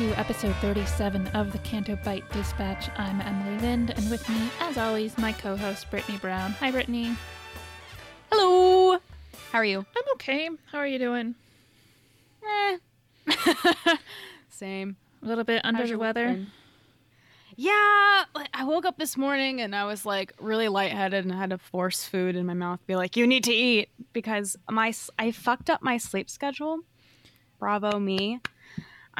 To episode 37 of the Canto Bight Dispatch. I'm Emily Lind, and with me, as always, my co host, Brittany Brown. Hi, Brittany. Hello. How are you? I'm okay. How are you doing? Eh. Same. A little bit under How's the weather? been? Yeah, I woke up this morning and I was like really lightheaded and I had to force food in my mouth, be like, "You need to eat," because my I fucked up my sleep schedule. Bravo me.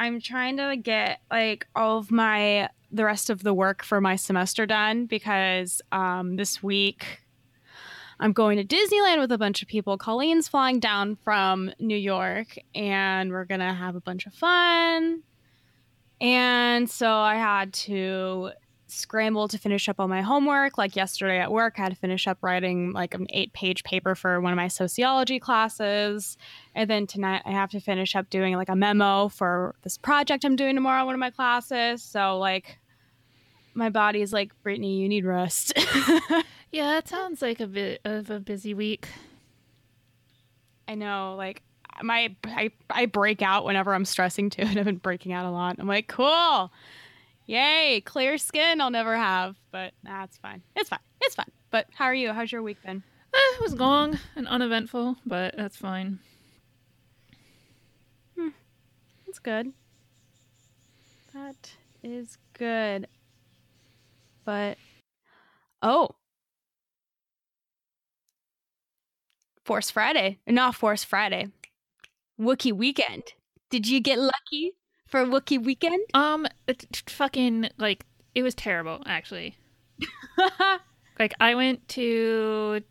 I'm trying to get like all of my the rest of the work for my semester done because um, this week I'm going to Disneyland with a bunch of people. Colleen's flying down from New York, and we're gonna have a bunch of fun. And so I had to scramble to finish up all my homework. Like yesterday at work, I had to finish up writing like an eight page paper for one of my sociology classes. And then tonight, I have to finish up doing like a memo for this project I'm doing tomorrow, in one of my classes. So, like, my body is like, Brittany, you need rest. Yeah, it sounds like a bit of a busy week. I know, like, my I, I break out whenever I'm stressing too, and I've been breaking out a lot. I'm like, cool, yay, clear skin. I'll never have, but that's fine. It's fine. It's fine. But how are you? How's your week been? Eh, it was long and uneventful, but that's fine. That's good. That is good. But oh, Force Friday, not Force Friday, Wookiee weekend. Did you get lucky for Wookiee weekend? Um, fucking, like, it was terrible, actually. Like, I went to,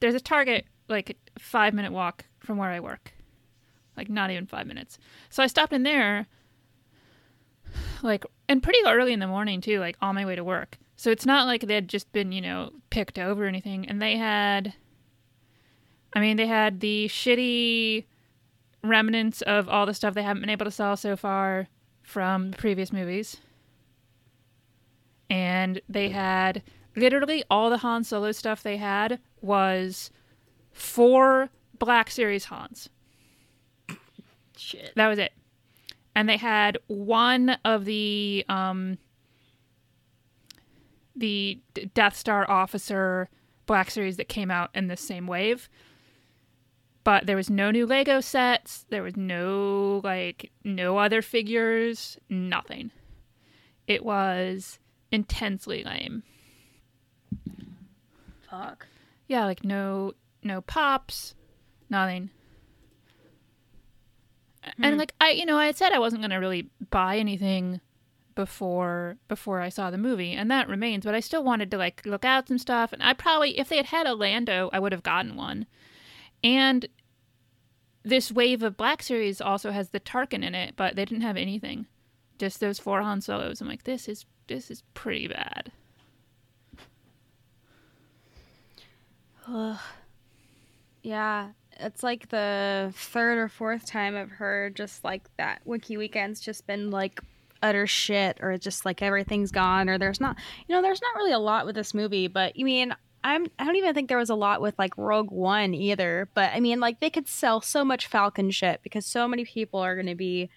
there's a Target, like, five minute walk from where I work. Like, not even five minutes. So I stopped in there, like, and pretty early in the morning, too, like, on my way to work. So it's not like they had just been, you know, picked over or anything. And they had, I mean, they had the shitty remnants of all the stuff they haven't been able to sell so far from previous movies. And they had literally all the Han Solo stuff they had was four Black Series Hans. Shit. That was it. And they had one of the um the D- Death Star officer Black Series that came out in this same wave. But there was no new Lego sets, there was no like no other figures, nothing. It was intensely lame. Fuck. Yeah, like no no pops, nothing. And hmm. like I you know, I had said I wasn't gonna really buy anything before before I saw the movie, and that remains, but I still wanted to like look out some stuff and I probably if they had had a Lando, I would have gotten one. And this wave of Black Series also has the Tarkin in it, but they didn't have anything. Just those four Han Solos. I'm like, this is this is pretty bad. Ugh. Yeah, it's like the third or fourth time I've heard just like that Wookiee Weekend's just been like utter shit or just like everything's gone or there's not you know there's not really a lot with this movie but you mean I'm I don't even think there was a lot with like Rogue One either but I mean like they could sell so much Falcon shit because so many people are going to be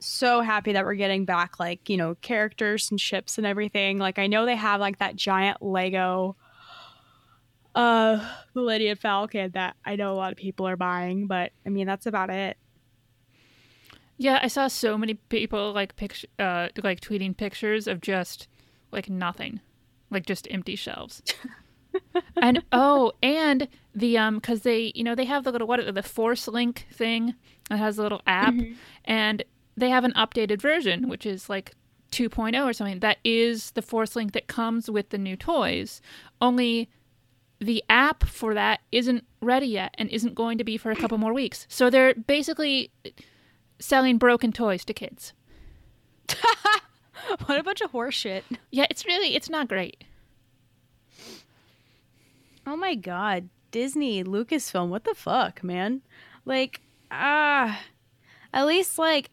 so happy that we're getting back like you know characters and ships and everything like I know they have like that giant Lego uh Millennium Falcon that I know a lot of people are buying, but I mean that's about it. Yeah, I saw so many people like picture, uh, like tweeting pictures of just like nothing, like just empty shelves. and oh, and the um, because they you know they have the little what the Force Link thing that has a little app, and they have an updated version which is like 2.0 or something that is the Force Link that comes with the new toys. Only the app for that isn't ready yet and isn't going to be for a couple more weeks. So they're basically selling broken toys to kids. what a bunch of horseshit. Yeah, it's really it's not great. Oh my god, Disney, Lucasfilm, what the fuck, man? Like, ah, at least like,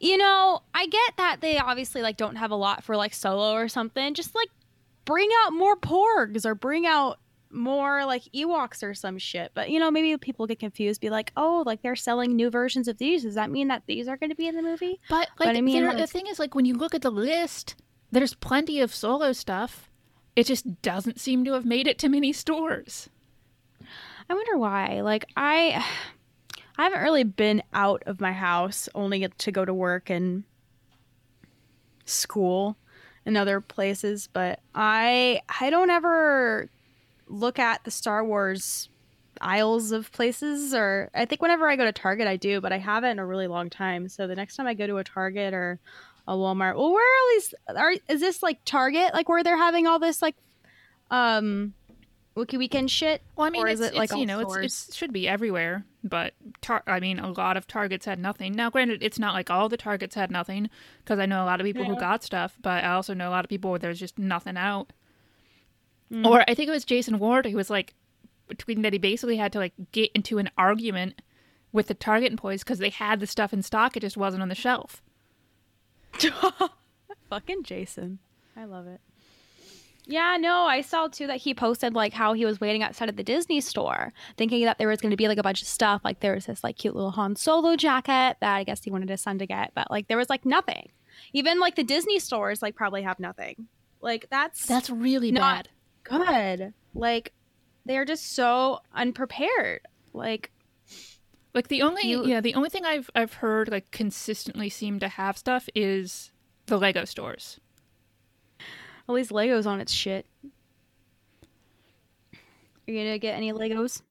you know, I get that they obviously like don't have a lot for like Solo or something. Just like bring out more Porgs or bring out more like Ewoks or some shit. But you know, maybe people get confused, be like, oh, like they're selling new versions of these. Does that mean that these are going to be in the movie? But But like I mean, the thing is like when you look at the list, there's plenty of solo stuff. It just doesn't seem to have made it to many stores. I wonder why. Like I I haven't really been out of my house only to go to work and school and other places, but I I don't ever look at the Star Wars aisles of places or I think whenever I go to Target I do, but I haven't in a really long time. So the next time I go to a Target or a Walmart, well where are all these are is this like Target like where they're having all this like um Wookiee Weekend shit? Well, I mean, Or it's, is it, like, you know, it's, it should be everywhere, but tar- I mean, a lot of Targets had nothing. Now, granted, it's not like all the Targets had nothing because I know a lot of people who got stuff, but I also know a lot of people where there's just nothing out. Mm. Or I think it was Jason Ward who was like tweeting that he basically had to like get into an argument with the Target employees because they had the stuff in stock, it just wasn't on the shelf. Fucking Jason. I love it. Yeah, no, I saw too that he posted like how he was waiting outside of the Disney store, thinking that there was going to be like a bunch of stuff. Like there was this like cute little Han Solo jacket that I guess he wanted his son to get, but like there was like nothing. Even like the Disney stores like probably have nothing. Like that's That's really Not- bad. good. Like they're just so unprepared. Like Like the only You- yeah, the only thing I've I've heard like consistently seem to have stuff is the Lego stores. at least Legos on its shit. Are you gonna get any Legos?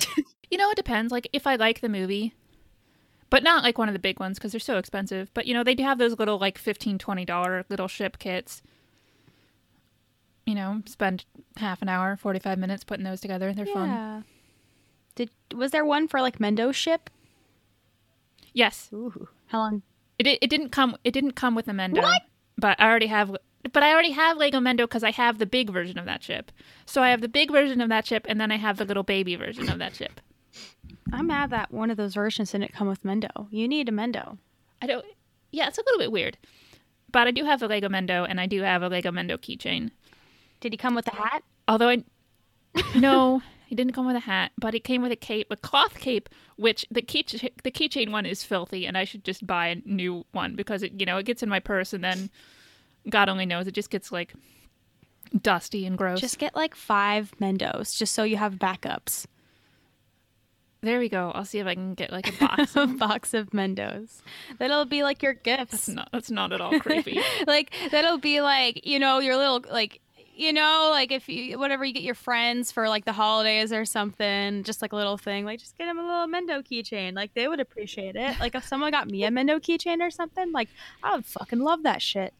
You know, it depends. Like if I like the movie, but not like one of the big ones because they're so expensive. But you know, they do have those little like 15 20 dollar little ship kits. You know, spend half an hour, 45 minutes putting those together. They're fun. Did was there one for like Mendo ship? Yes. Ooh. How long? It it didn't come it didn't come with the Mendo. What? But I already have but I already have Lego Mendo because I have the big version of that ship. So I have the big version of that ship, and then I have the little baby version of that ship. I'm mad that one of those versions didn't come with Mendo. You need a Mendo. I don't. Yeah, it's a little bit weird. But I do have a Lego Mendo, and I do have a Lego Mendo keychain. Did he come with a hat? Although I, no, he didn't come with a hat, but he came with a cape, a cloth cape, which the key the keychain one is filthy, and I should just buy a new one because it, you know, it gets in my purse, and then God only knows it just gets like dusty and gross. Just get like five Mendos, just so you have backups. there we go. I'll see if I can get like a box. A box of Mendos. That'll be like your gifts. that's not that's not at all creepy. like that'll be like you know your little like you know like if you whatever you get your friends for like the holidays or something just like a little thing like just get them a little mendo keychain like they would appreciate it like if someone got me a mendo keychain or something like i would fucking love that shit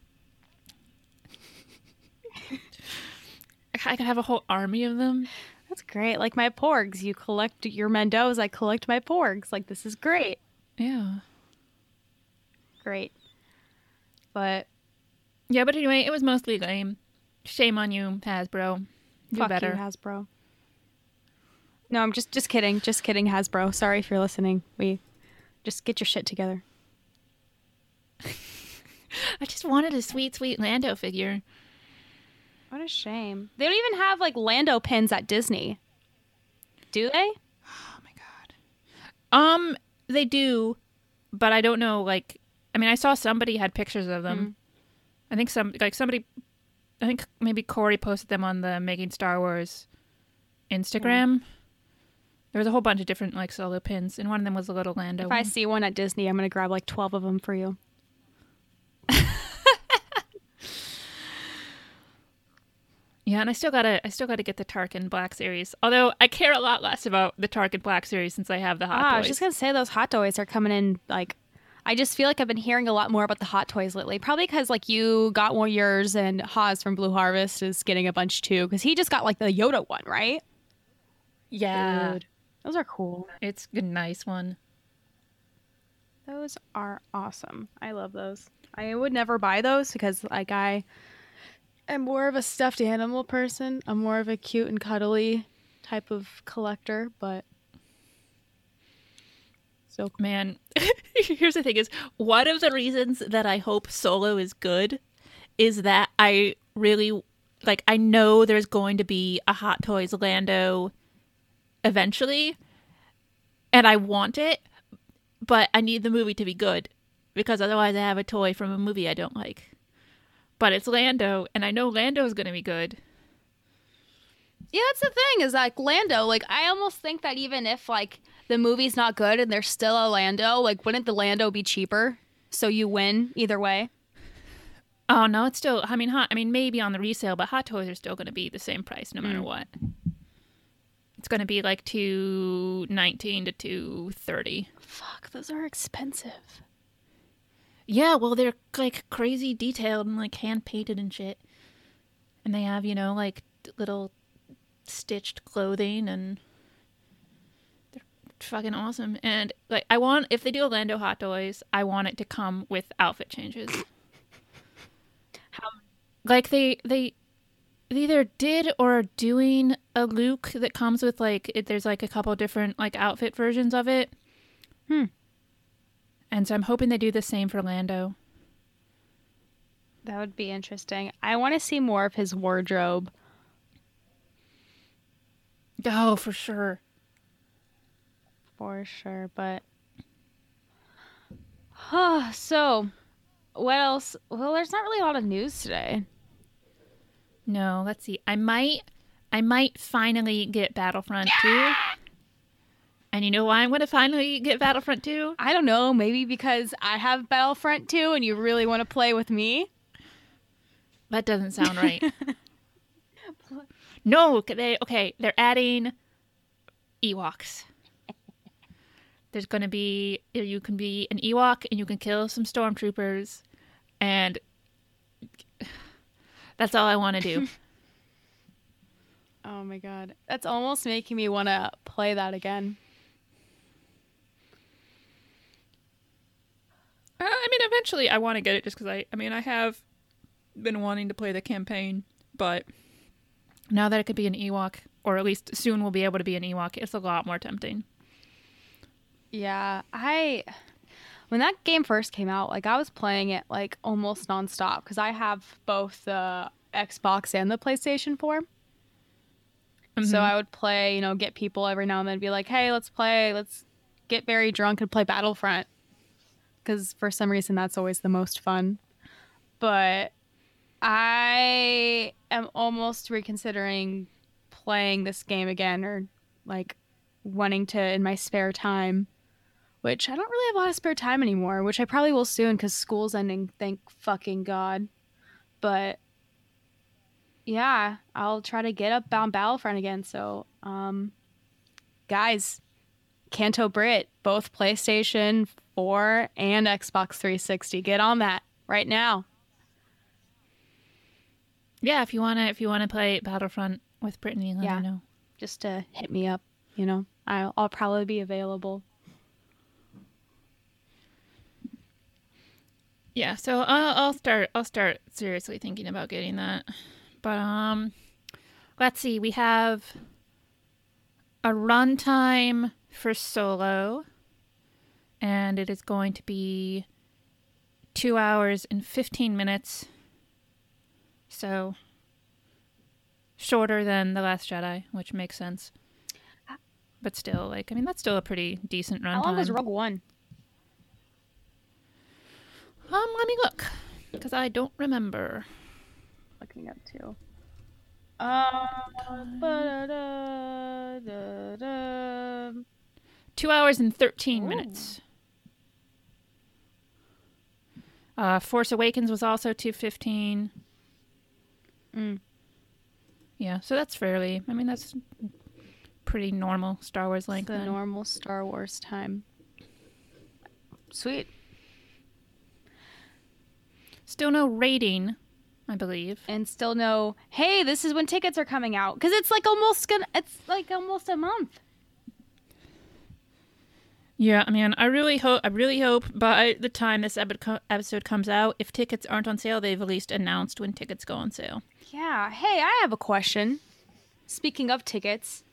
I could have a whole army of them. that's great like my porgs you collect your mendos i collect my porgs like this is great Yeah. great but Yeah, but anyway, it was mostly lame. Shame on you, Hasbro. Do fuck better. you hasbro no i'm just just kidding just kidding hasbro sorry if you're listening we just get your shit together I just wanted a sweet, sweet Lando figure. What a shame. They don't even have like Lando pins at Disney. Do they? Oh my god. Um, they do, but I don't know. Like, I mean, I saw somebody had pictures of them. I think some, like somebody, I think maybe Corey posted them on the Making Star Wars Instagram. There was a whole bunch of different like solo pins, and one of them was a little Lando. If I one. see one at Disney, I'm gonna grab like twelve of them for you. Yeah, and I still gotta I still gotta get the Tarkin Black series. Although I care a lot less about the Tarkin Black series since I have the hot Ah, I was just gonna say those hot toys are coming in like. I just feel like I've been hearing a lot more about the hot toys lately. Probably because like you got one of yours, and Haas from Blue Harvest is getting a bunch too. Because he just got like the Yoda one, right? yeah, Dude, those are cool. it's a nice one. Those are awesome. I love those. I would never buy those because like I am more of a stuffed animal person. I'm more of a cute and cuddly type of collector, but so Man, here's the thing: is one of the reasons that I hope Solo is good is that I really like. I know there's going to be a Hot Toys Lando eventually, and I want it, but I need the movie to be good because otherwise I have a toy from a movie I don't like. But it's Lando, and I know Lando is going to be good. Yeah, that's the thing is like Lando, like I almost think that even if like the movie's not good and there's still a Lando, like wouldn't the Lando be cheaper? So you win either way. Oh no, it's still. I mean, hot. I mean, maybe on the resale, but Hot Toys are still going to be the same price no matter mm. what. It's going to be like two nineteen to two thirty. Fuck, those are expensive. Yeah, well, they're like crazy detailed and like hand painted and shit, and they have you know like little stitched clothing and fucking awesome. And like, I want if they do a Lando Hot Toys, I want it to come with outfit changes. like they they they either did or are doing a Luke that comes with like it, there's like a couple different like outfit versions of it. Hmm. And so I'm hoping they do the same for Lando. That would be interesting. I want to see more of his wardrobe. Oh, for sure. For sure, but huh, so what else? Well, there's not really a lot of news today. No, let's see. I might I might finally get Battlefront 2. And you know why I'm going to finally get Battlefront 2? I don't know, maybe because I have Battlefront 2 and you really want to play with me. That doesn't sound right. no, they okay, they're adding Ewoks. There's going to be you can be an Ewok and you can kill some stormtroopers and that's all I want to do. Oh my god. That's almost making me want to play that again. Uh, I mean, eventually I want to get it just because I, I mean, I have been wanting to play the campaign, but now that it could be an Ewok, or at least soon we'll be able to be an Ewok, it's a lot more tempting. Yeah, I when that game first came out, like I was playing it like almost nonstop because I have both the Xbox and the PlayStation 4. So Mhm. I would play, you know, get people every now and then be like, "Hey, let's play. Let's get very drunk and play Battlefront." Cuz for some reason that's always the most fun. But I am almost reconsidering playing this game again or like wanting to in my spare time which I don't really have a lot of spare time anymore, which I probably will soon because school's ending, thank fucking God. But yeah, I'll try to get up on Battlefront again. So, um, guys, Canto Brit, both PlayStation 4 and Xbox 360. Get on that right now. Yeah, if you wanna, if you wanna play Battlefront with Brittany, let Yeah. me know. Just to hit me up, you know, I'll, I'll probably be available. Yeah, so I'll, I'll start. I'll start seriously thinking about getting that. But um, let's see. We have a runtime for solo, and it is going to be two hours and fifteen minutes. So shorter than the Last Jedi, which makes sense. But still, like I mean, that's still a pretty decent runtime. How long was Rogue One? Um, let me look because I don't remember. Looking up too. Uh, ba-da-da, da-da. Two hours and 13 Ooh. minutes. Uh, Force Awakens was also 215. Mm. Yeah, so that's fairly, I mean, that's pretty normal Star Wars It's length. the then. normal Star Wars time. Sweet. Still no rating, I believe. And still no, hey, this is when tickets are coming out. Because it's like almost gonna, it's like almost a month. Yeah, I mean, I really hope, I really hope by the time this epi- episode comes out, if tickets aren't on sale, they've at least announced when tickets go on sale. Yeah. Hey, I have a question. Speaking of tickets,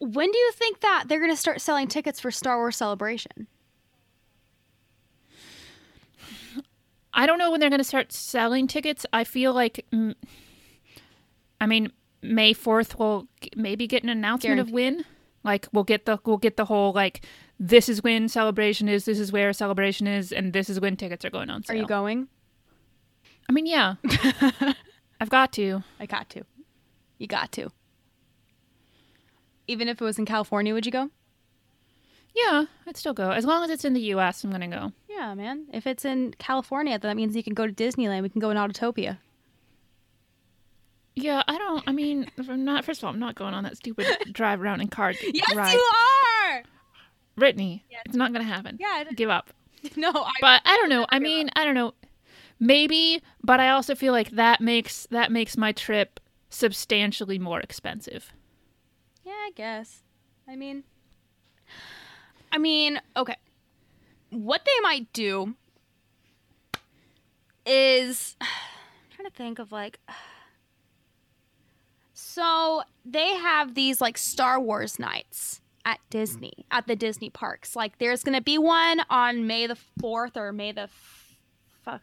when do you think that they're going to start selling tickets for Star Wars Celebration? I don't know when they're going to start selling tickets. I feel like, mm, I mean, May fourth will maybe get an announcement of when. Like we'll get the we'll get the whole like this is when celebration is, this is where celebration is, and this is when tickets are going on Are you going? I mean, yeah, I've got to. I got to. You got to. Even if it was in California, would you go? Yeah, I'd still go as long as it's in the U.S. I'm gonna go. Yeah, man. If it's in California, then that means you can go to Disneyland. We can go in Autopia. Yeah, I don't. I mean, if I'm not. First of all, I'm not going on that stupid drive around in car ride. You are. Brittany, Yes. it's not gonna happen. Yeah, I don't- give up. No, I. But I don't know. I mean, I don't know. Maybe, but I also feel like that makes that makes my trip substantially more expensive. Yeah, I guess. I mean, I mean, okay. What they might do is I'm trying to think of like. So they have these like Star Wars nights at Disney at the Disney parks. Like, there's gonna be one on May the fourth or May the f- fuck,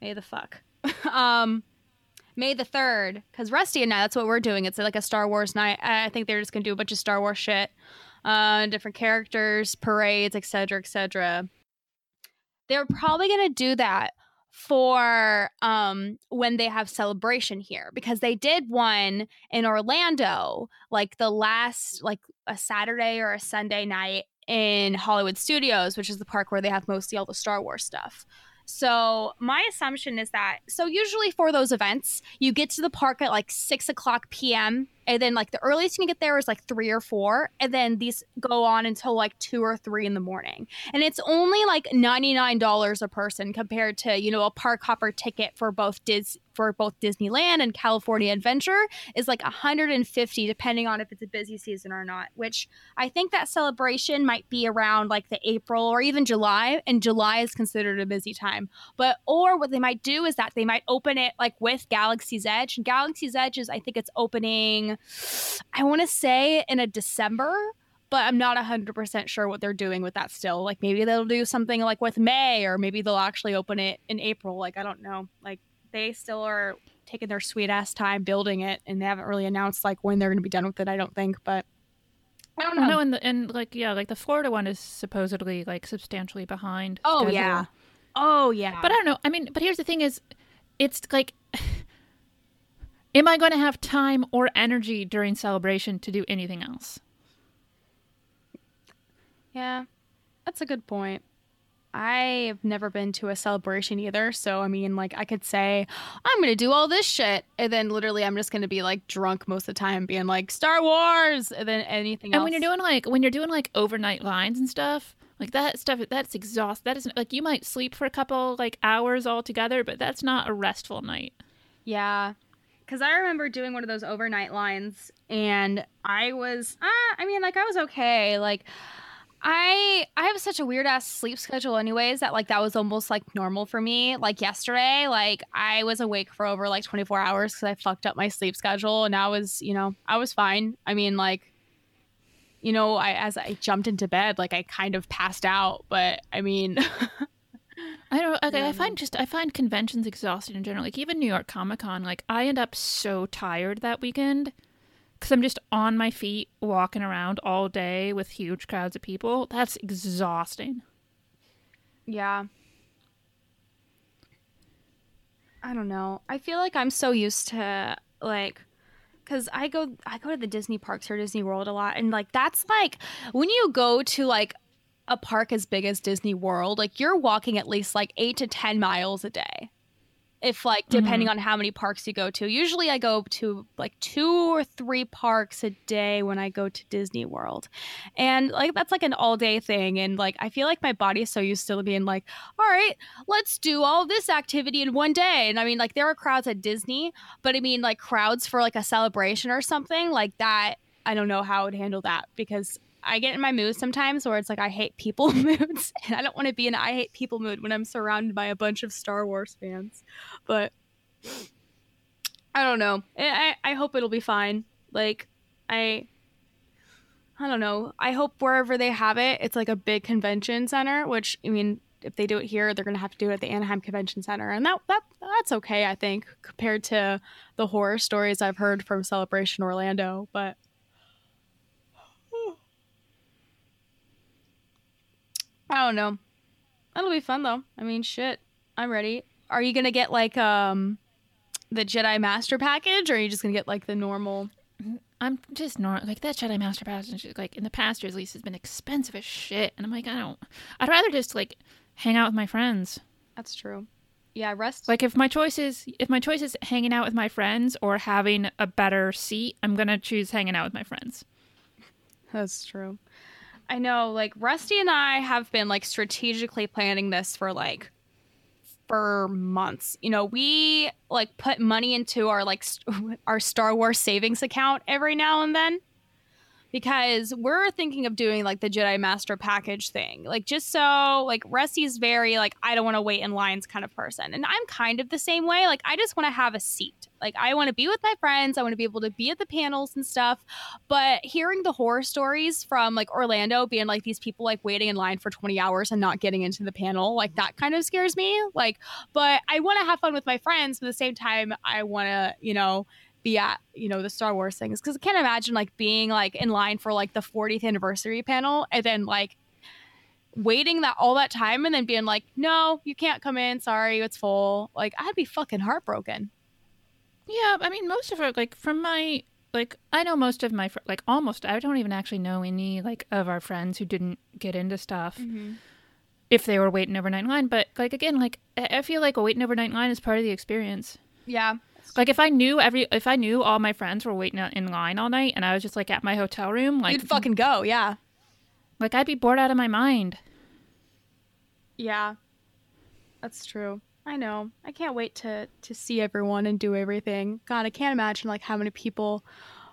May the fuck, um. May the 3rd, because Rusty and I, that's what we're doing. It's like a Star Wars night. I think they're just going to do a bunch of Star Wars shit, uh, different characters, parades, etc., etc. They're probably going to do that for um, when they have celebration here because they did one in Orlando, like the last, like a Saturday or a Sunday night in Hollywood Studios, which is the park where they have mostly all the Star Wars stuff. So my assumption is that so usually for those events, you get to the park at like six o'clock p.m. and then like the earliest you can get there is like three or four, and then these go on until like two or three in the morning, and it's only like ninety nine dollars a person compared to you know a park hopper ticket for both Dis for both Disneyland and California Adventure is like 150 depending on if it's a busy season or not which I think that celebration might be around like the April or even July and July is considered a busy time. But or what they might do is that they might open it like with Galaxy's Edge. And Galaxy's Edge is I think it's opening I want to say in a December but I'm not 100% sure what they're doing with that still. Like maybe they'll do something like with May or maybe they'll actually open it in April. Like I don't know. Like they still are taking their sweet ass time building it and they haven't really announced like when they're going to be done with it, I don't think, but I don't know. No, and the, and like yeah, like the Florida one is supposedly like substantially behind. oh schedule. yeah. Oh yeah. But I don't know. I mean, but here's the thing: is it's like, am I going to have time or energy during celebration to do anything else? Yeah, that's a good point. I have never been to a celebration either, so I mean, like, I could say I'm gonna do all this shit, and then literally I'm just gonna be like drunk most of the time, being like Star Wars, and then anything And else. when you're doing like when you're doing like overnight lines and stuff, like that stuff, that's exhaust. That isn't like you might sleep for a couple like hours all together, but that's not a restful night. Yeah. Cause I remember doing one of those overnight lines and I was uh, I mean like I was okay. Like I I have such a weird ass sleep schedule anyways that like that was almost like normal for me. Like yesterday, like I was awake for over like 24 hours cuz I fucked up my sleep schedule and I was, you know, I was fine. I mean like you know, I as I jumped into bed, like I kind of passed out, but I mean I don't. Okay, Yeah, I find just I find conventions exhausting in general. Like even New York Comic Con, like I end up so tired that weekend because I'm just on my feet walking around all day with huge crowds of people. That's exhausting. Yeah. I don't know. I feel like I'm so used to like cuz I go I go to the Disney parks or Disney World a lot and like that's like when you go to like a park as big as Disney World, like you're walking at least like 8 to 10 miles a day. If like mm-hmm. depending on how many parks you go to. Usually I go to like 2 or 3 parks a day when I go to Disney World. And like that's like an all day thing and like I feel like my body is so used to being like, "All right, let's do all this activity in one day." And I mean like there are crowds at Disney, but I mean like crowds for like a celebration or something like that I don't know how I would handle that because I get in my mood sometimes where it's like I hate people moods, and I don't want to be in I hate people mood when I'm surrounded by a bunch of Star Wars fans. But I don't know. I I, hope it'll be fine. Like I. I don't know. I hope wherever they have it, it's like a big convention center. Which I mean, if they do it here, they're gonna have to do it at the Anaheim Convention Center, and that that that's okay, I think, compared to the horror stories I've heard from Celebration Orlando. But I don't know. That'll be fun though. I mean, shit. I'm ready. Are you gonna get like um the Jedi Master package, or are you just gonna get like the normal? I'm just normal. like that Jedi Master Pass. Like in the past years, at least, has been expensive as shit, and I'm like, I don't. I'd rather just like hang out with my friends. That's true. Yeah, rest. Like if my choice is if my choice is hanging out with my friends or having a better seat, I'm gonna choose hanging out with my friends. That's true. I know, like Rusty and I have been like strategically planning this for like for months. You know, we like put money into our like st- our Star Wars savings account every now and then because we're thinking of doing like the Jedi Master package thing. Like just so like Rusty's very like I don't want to wait in lines kind of person. And I'm kind of the same way. Like I just want to have a seat. Like I want to be with my friends. I want to be able to be at the panels and stuff. But hearing the horror stories from like Orlando being like these people like waiting in line for 20 hours and not getting into the panel, like that kind of scares me. Like but I want to have fun with my friends, but at the same time I want to, you know, be at you know the Star Wars things because I can't imagine like being like in line for like the 40th anniversary panel and then like waiting that all that time and then being like no you can't come in sorry it's full like I'd be fucking heartbroken. Yeah, I mean, most of it, like from my like, I know most of my fr- like almost. I don't even actually know any like of our friends who didn't get into stuff. Mm-hmm. If they were waiting overnight in line, but like again, like I I feel like a waiting overnight in line is part of the experience. Yeah. Like if I knew every, if I knew all my friends were waiting in line all night, and I was just like at my hotel room, like You'd fucking go, yeah. like I'd be bored out of my mind. Yeah. That's true. I know. I can't wait to to see everyone and do everything. God, I can't imagine like how many people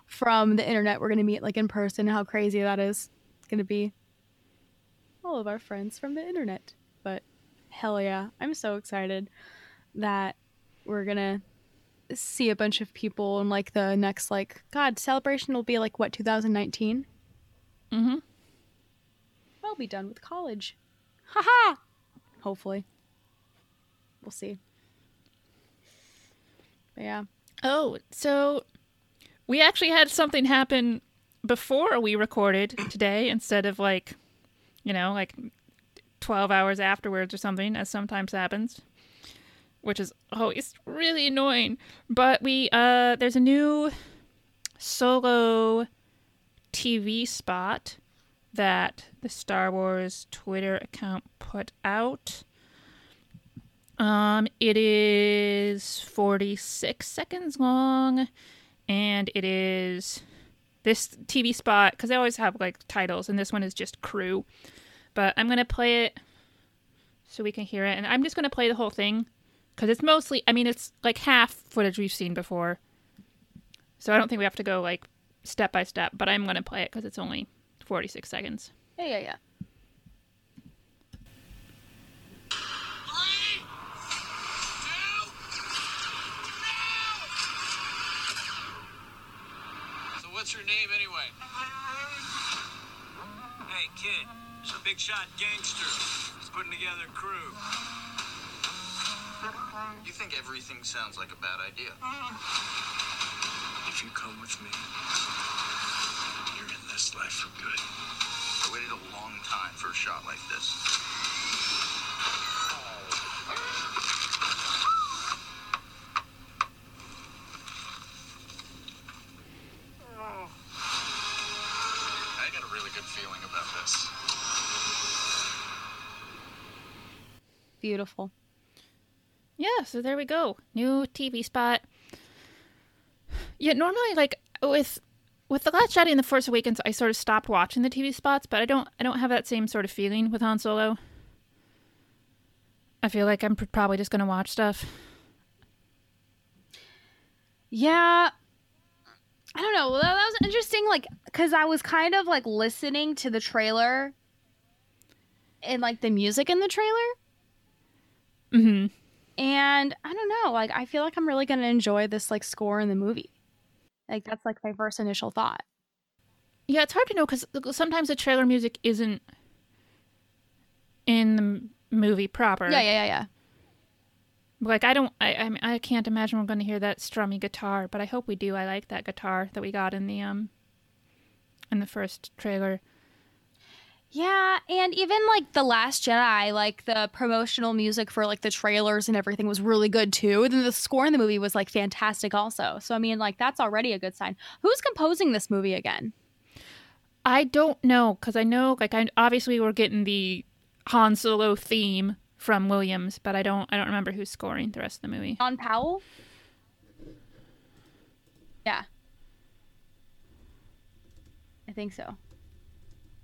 from the internet we're gonna meet like in person. How crazy that is. It's gonna be all of our friends from the internet. But hell yeah, I'm so excited that we're gonna see a bunch of people and like the next like God celebration will be like what 2019. Mm-hmm. I'll be done with college. Haha. Hopefully. We'll see. But yeah. Oh, so we actually had something happen before we recorded today instead of like, you know, like 12 hours afterwards or something, as sometimes happens, which is always really annoying. But we, uh, there's a new solo TV spot that the Star Wars Twitter account put out. Um, it is 46 seconds long, and it is this TV spot because they always have like titles, and this one is just crew. But I'm gonna play it so we can hear it, and I'm just gonna play the whole thing because it's mostly, I mean, it's like half footage we've seen before, so I don't think we have to go like step by step. But I'm gonna play it because it's only 46 seconds. Yeah, yeah, yeah. Three, two, now! So what's your name anyway? Hey, kid, it's a big shot gangster. He's putting together a crew. You think everything sounds like a bad idea. If you come with me, you're in this life for good. I waited a long time for a shot like this. I got a really good feeling about this. Beautiful. So there we go. New TV spot. Yeah, normally like with with the last Jedi and the Force Awakens, I sort of stopped watching the TV spots, but I don't I don't have that same sort of feeling with Han Solo. I feel like I'm pr- probably just gonna watch stuff. Yeah. I don't know. That, that was interesting, like, because I was kind of like listening to the trailer and like the music in the trailer. Mm-hmm. And I don't know. Like, I feel like I'm really going to enjoy this like score in the movie. Like, that's like my first initial thought. Yeah, it's hard to know because sometimes the trailer music isn't in the movie proper. Yeah, yeah, yeah, yeah. Like I don't, I, I, mean, I can't imagine we're going to hear that strummy guitar, but I hope we do. I like that guitar that we got in the um, in the first trailer. Yeah, and even like the Last Jedi, like the promotional music for like the trailers and everything was really good too. And then the score in the movie was like fantastic also. So I mean, like that's already a good sign. Who's composing this movie again? I don't know because I know, like, I obviously we're getting the Han Solo theme from Williams, but I don't, I don't remember who's scoring the rest of the movie. John Powell? Yeah. I think so.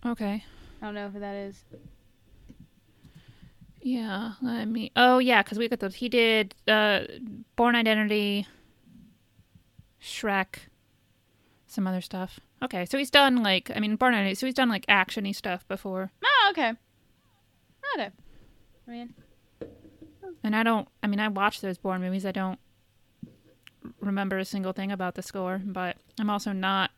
Okay. I don't know who that is. Yeah, let me. Oh yeah, because we got those. He did uh, Bourne Identity, Shrek, some other stuff. Okay, so he's done like I mean Bourne Identity. So he's done like actiony stuff before, Oh, okay. Okay. I mean, and I don't. I mean I watched those Bourne movies. I don't remember a single thing about the score, but I'm also not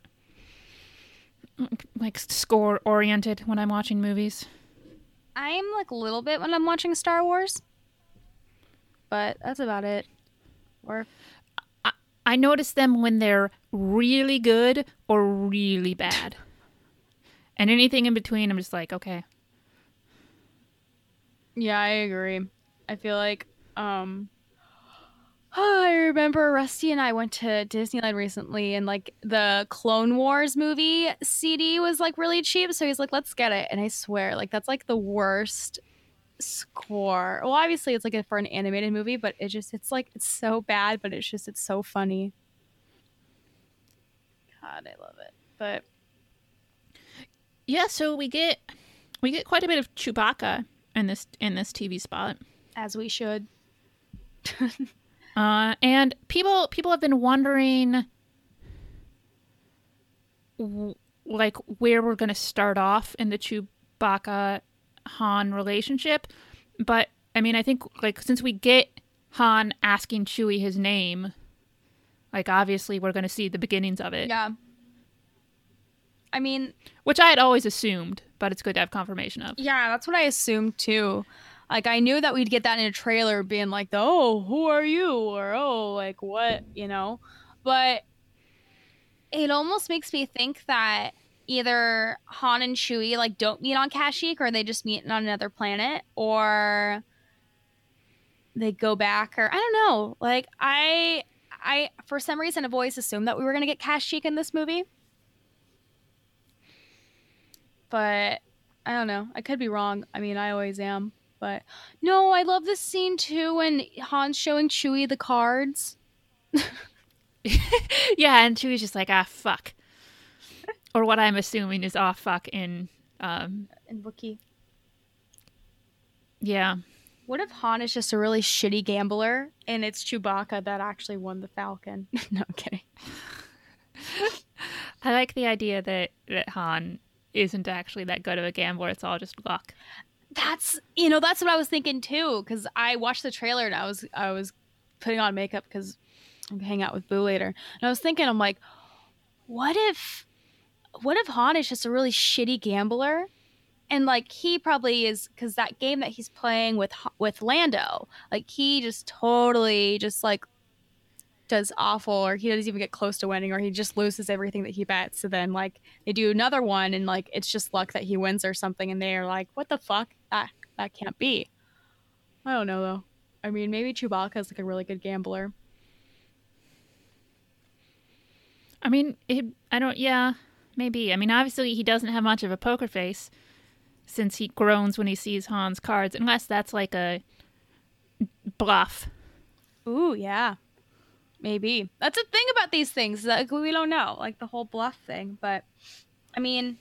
like score oriented when I'm watching movies. I'm like a little bit when I'm watching Star Wars, but that's about it. Or I notice them when they're really good or really bad. And anything in between, I'm just like, okay. Yeah, I agree. I feel like um I remember Rusty and I went to Disneyland recently and like the Clone Wars movie CD was like really cheap, so he's like, "Let's get it." And I swear, like that's like the worst score. Well, obviously it's like a, for an animated movie, but it just it's like it's so bad, but it's just it's so funny. God, I love it. But Yeah, so we get we get quite a bit of Chewbacca in this in this TV spot. as we should. Uh, and people people have been wondering w- like where we're going to start off in the Chewbacca Han relationship. But I mean, I think like since we get Han asking Chewie his name, like obviously we're going to see the beginnings of it, Yeah. I mean, which I had always assumed, but it's good to have confirmation of. Yeah, that's what I assumed too. Like I knew that we'd get that in a trailer being like, "Oh, who are you?" or "Oh, like what?" you know. But it almost makes me think that either Han and Chewie like don't meet on Kashyyyk or they just meet on another planet or they go back or I don't know. Like I I for some reason have always assumed that we were to get Kashyyyk in this movie. But I don't know. I could be wrong. I mean, I always am. But no, I love this scene too when Han's showing Chewie the cards. yeah, and Chewie's just like, ah, fuck. or what I'm assuming is, ah, fuck in, um, And Wookiee. yeah. What if Han is just a really shitty gambler and it's Chewbacca that actually won the Falcon? no, I'm kidding. I like the idea that, that Han isn't actually that good of a gambler. It's all just luck. That's you know that's what I was thinking too because I watched the trailer and I was I was putting on makeup because I'm hang out with Boo later. And I was thinking I'm like, what if what if Han is just a really shitty gambler? And like he probably is because that game that he's playing with with Lando like he just totally just like does awful or he doesn't even get close to winning or he just loses everything that he bets so then like they do another one and like it's just luck that he wins or something and they're like what the fuck that that can't be i don't know though i mean maybe chewbacca is like a really good gambler I mean, it, I don't, yeah, maybe. I mean, obviously, he doesn't have much of a poker face since he groans when he sees Han's cards, unless that's like a bluff. Ooh, yeah. Maybe. That's the thing about these things. That we don't know, like the whole bluff thing. But I mean,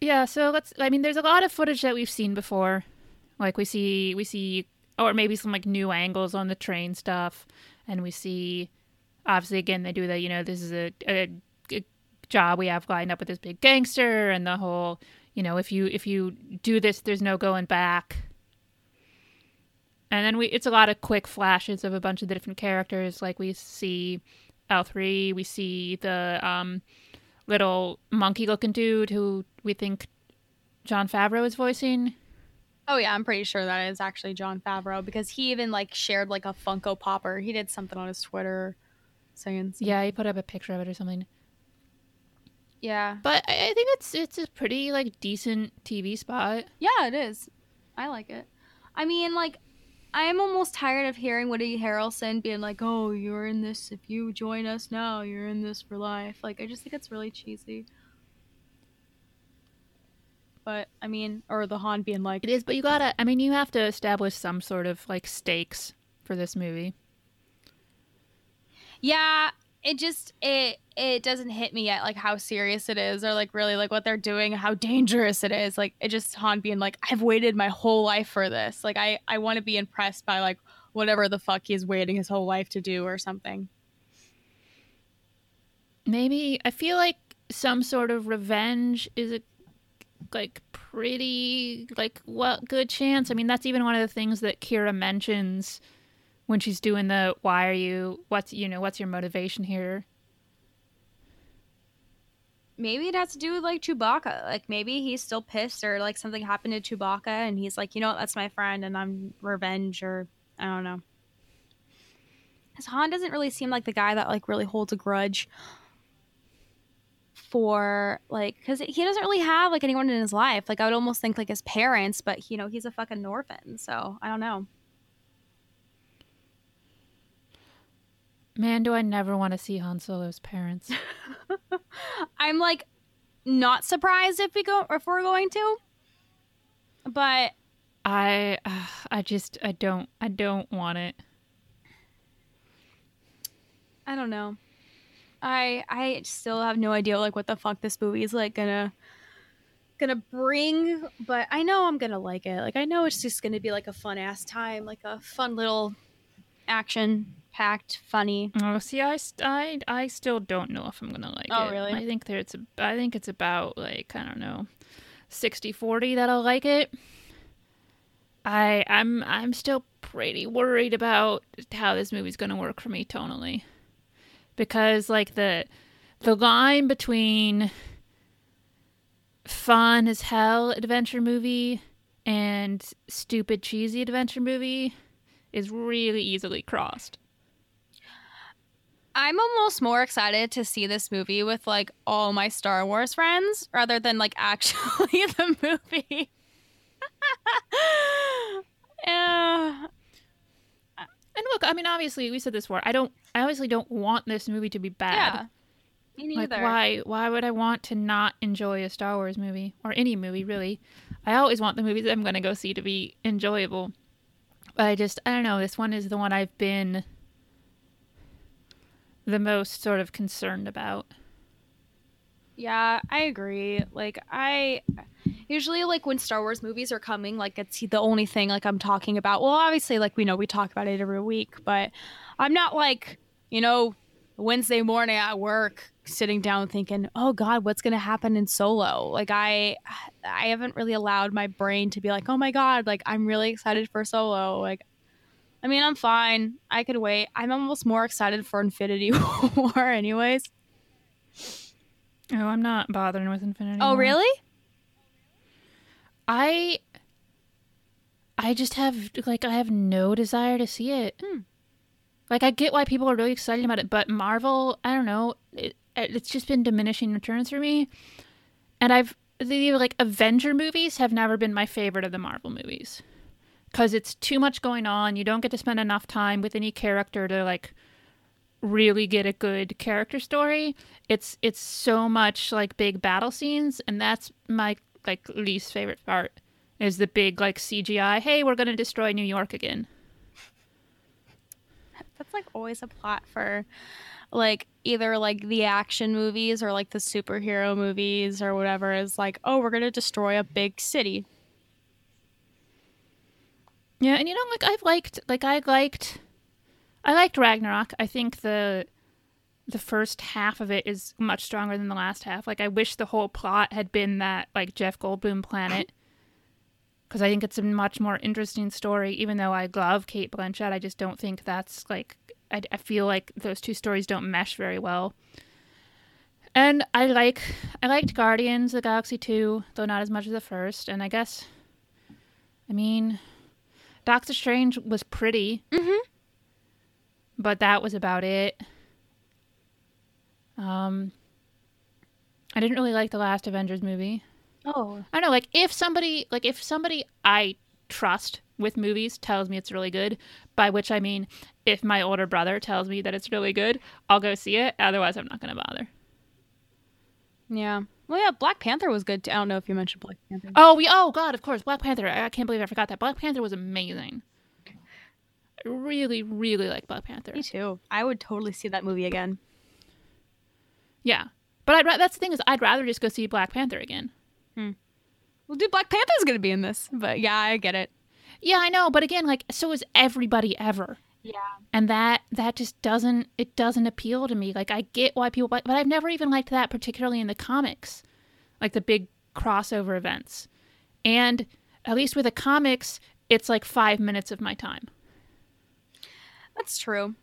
Yeah, so let's I mean there's a lot of footage that we've seen before. Like we see we see or maybe some like new angles on the train stuff and we see obviously again they do the you know this is a, a, a job we have lined up with this big gangster and the whole you know if you if you do this there's no going back. And then we it's a lot of quick flashes of a bunch of the different characters like we see L3, we see the um little monkey looking dude who we think Jon Favreau is voicing. oh yeah, I'm pretty sure that is actually Jon Favreau because he even like shared like a Funko Popper. He did something on his Twitter saying, some- Yeah, he put up a picture of it or something. yeah, But I, I think it's it's a pretty like decent TV spot. yeah, it is. I like it. I mean, like, I am almost tired of hearing Woody Harrelson being like, "Oh, you're in this. If you join us now, you're in this for life." Like, I just think it's really cheesy. But I mean, or the Han being like, It is, but you gotta. I mean, you have to establish some sort of like stakes for this movie. yeah it just it it doesn't hit me yet like how serious it is or like really like what they're doing how dangerous it is. Like it just han being like i've waited my whole life for this. Like i i want to be impressed by like whatever the fuck he's waiting his whole life to do or something. Maybe I feel like some sort of revenge is a like pretty like well good chance. I mean, that's even one of the things that Qi'ra mentions when she's doing the why are you what's you know what's your motivation here? Maybe it has to do with like chewbacca. Like maybe he's still pissed or like something happened to chewbacca and he's like you know what? That's my friend and i'm revenge or i don't know. Because han doesn't really seem like the guy that like really holds a grudge for like because he doesn't really have like anyone in his life. Like i would almost think like his parents but you know he's a fucking orphan so i don't know man do i never want to see han solo's parents i'm like not surprised if we go if we're going to but i uh, i just i don't i don't want it I don't know. I I still have no idea like what the fuck this movie is like gonna gonna bring, but I know I'm gonna like it. Like I know it's just gonna be like a fun ass time, like a fun little action packed, funny. oh see I, I i still don't know if i'm gonna like Oh, it Oh, really? i think there's a i think it's about like i don't know 60 40 that i'll like it i i'm i'm still pretty worried about how this movie's gonna work for me tonally because like the the line between fun as hell adventure movie and stupid cheesy adventure movie is really easily crossed. I'm almost more excited to see this movie with like all my Star Wars friends rather than like actually the movie. yeah. And look, I mean, obviously, we said this before. I don't. I obviously don't want this movie to be bad. Yeah. Me Like, why? Why would I want to not enjoy a Star Wars movie or any movie really? I always want the movies that I'm going to go see to be enjoyable. But I just, I don't know. This one is the one I've been the most sort of concerned about. Yeah, I agree. Like I usually like when Star Wars movies are coming, like it's the only thing like I'm talking about. Well, obviously like we know we talk about it every week, but I'm not like, you know, Wednesday morning at work sitting down thinking, "Oh god, what's going to happen in Solo?" Like I I haven't really allowed my brain to be like, "Oh my god, like I'm really excited for Solo." Like I mean, I'm fine. I could wait. I'm almost more excited for Infinity War anyways. Oh, I'm not bothering with Infinity. Oh, War. really? I I just have like I have no desire to see it. Hmm. Like I get why people are really excited about it, but Marvel, I don't know, it, it's just been diminishing returns for me. And I've the like Avenger movies have never been my favorite of the Marvel movies cuz it's too much going on. You don't get to spend enough time with any character to like really get a good character story. It's it's so much like big battle scenes and that's my like least favorite part is the big like CGI. Hey, we're gonna destroy New York again. That's like always a plot for like either like the action movies or like the superhero movies or whatever is like, oh, we're gonna destroy a big city. Yeah, and you know, like I've liked, like I liked, I liked Ragnarok. I think the the first half of it is much stronger than the last half. Like I wish the whole plot had been that like Jeff Goldblum planet, because I think it's a much more interesting story. Even though I love Cate Blanchett, I just don't think that's like I, I feel like those two stories don't mesh very well. And I like I liked Guardians of the Galaxy 2, though not as much as the first. And I guess, I mean, Doctor Strange was pretty, Mhm. but that was about it. Um, I didn't really like the last Avengers movie. Oh, I don't know, like if somebody, like if somebody I trust with movies tells me it's really good, by which I mean if my older brother tells me that it's really good, I'll go see it. Otherwise, I'm not going to bother. yeah. Well, yeah, Black Panther was good. Too. I don't know if you mentioned Black Panther. Oh, we. Oh God, of course, Black Panther. I, I can't believe I forgot that. Black Panther was amazing. I really, really like Black Panther. Me too. I would totally see that movie again. Yeah, but I'd ra- that's the thing is I'd rather just go see Black Panther again. Hmm. Well, dude, Black Panther's gonna be in this, but yeah, I get it. Yeah, I know, but again, like so is everybody ever. Yeah. and that that just doesn't it doesn't appeal to me. Like i get why people but i've never even liked that particularly in the comics like the big crossover events. And at least with the comics it's like five minutes of my time. That's true.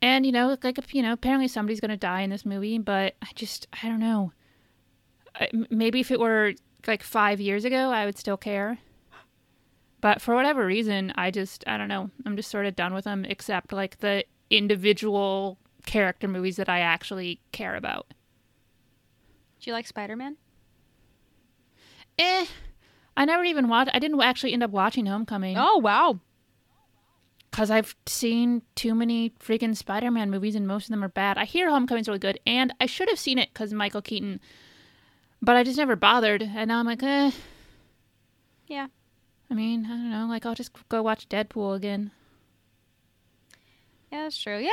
and you know like you know apparently somebody's gonna die in this movie but i just i don't know. Maybe if it were like five years ago i would still care but for whatever reason i just i don't know i'm just sort of done with them except like the individual character movies that i actually care about Do you like Spider Man? eh i never even watched i didn't actually end up watching homecoming Oh wow. because I've seen too many freaking Spider-Man movies and most of them are bad. I hear Homecoming's really good, and I should have seen it because Michael Keaton, but I just never bothered. And now I'm like, eh. Yeah. I mean, I don't know. Like, I'll just go watch Deadpool again. Yeah, that's true. Yeah,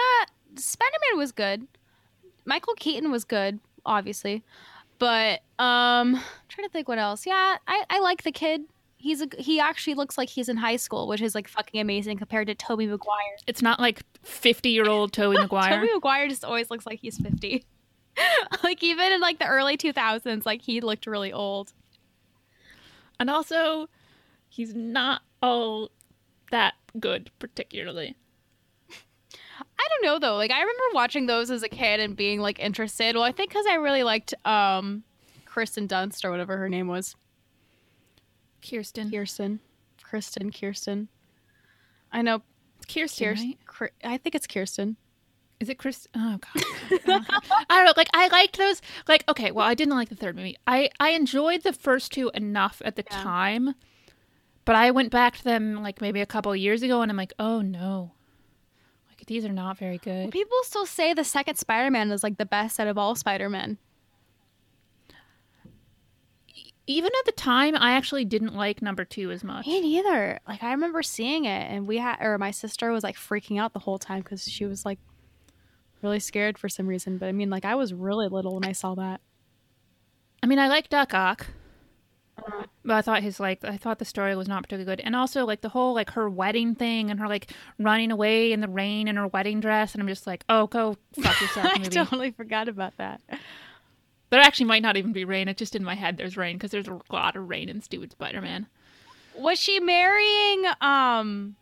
Spider Man was good. Michael Keaton was good, obviously, but um, I'm trying to think what else. Yeah, I I like the kid. He's a he actually looks like he's in high school, which is like fucking amazing compared to Tobey Maguire. It's not like 50-year-old Tobey Maguire. Tobey Maguire just always looks like he's 50. like even in like the early 2000s, like he looked really old. and also, he's not all that good, particularly. I don't know though. Like I remember watching those as a kid and being like interested. Well, I think because I really liked um, Kristen Dunst or whatever her name was. Kirsten. Kirsten, Kristen, Kirsten. I know Kirsten, Kirsten. right? Kir- I think it's Kirsten. Is it Chris? Oh god. I don't know. Like I liked those. Like okay, well I didn't like the third movie. I I enjoyed the first two enough at the Yeah. time, but I went back to them like maybe a couple of years ago, and I'm like, oh no, like these are not very good. People still say the second Spider-Man is like the best out of all Spider-Men. Even at the time, I actually didn't like number two as much. Me neither. Like I remember seeing it, and we had, or my sister was like freaking out the whole time because she was like really scared for some reason. But I mean, like I was really little when I saw that. I mean, I like Doc Ock, but I thought his like I thought the story was not particularly good, and also like the whole like her wedding thing and her like running away in the rain in her wedding dress, and I'm just like, oh, go fuck yourself, I totally forgot about that. There actually might not even be rain. It's just in my head there's rain because there's a lot of rain in stupid Spider-Man. Was she marrying um?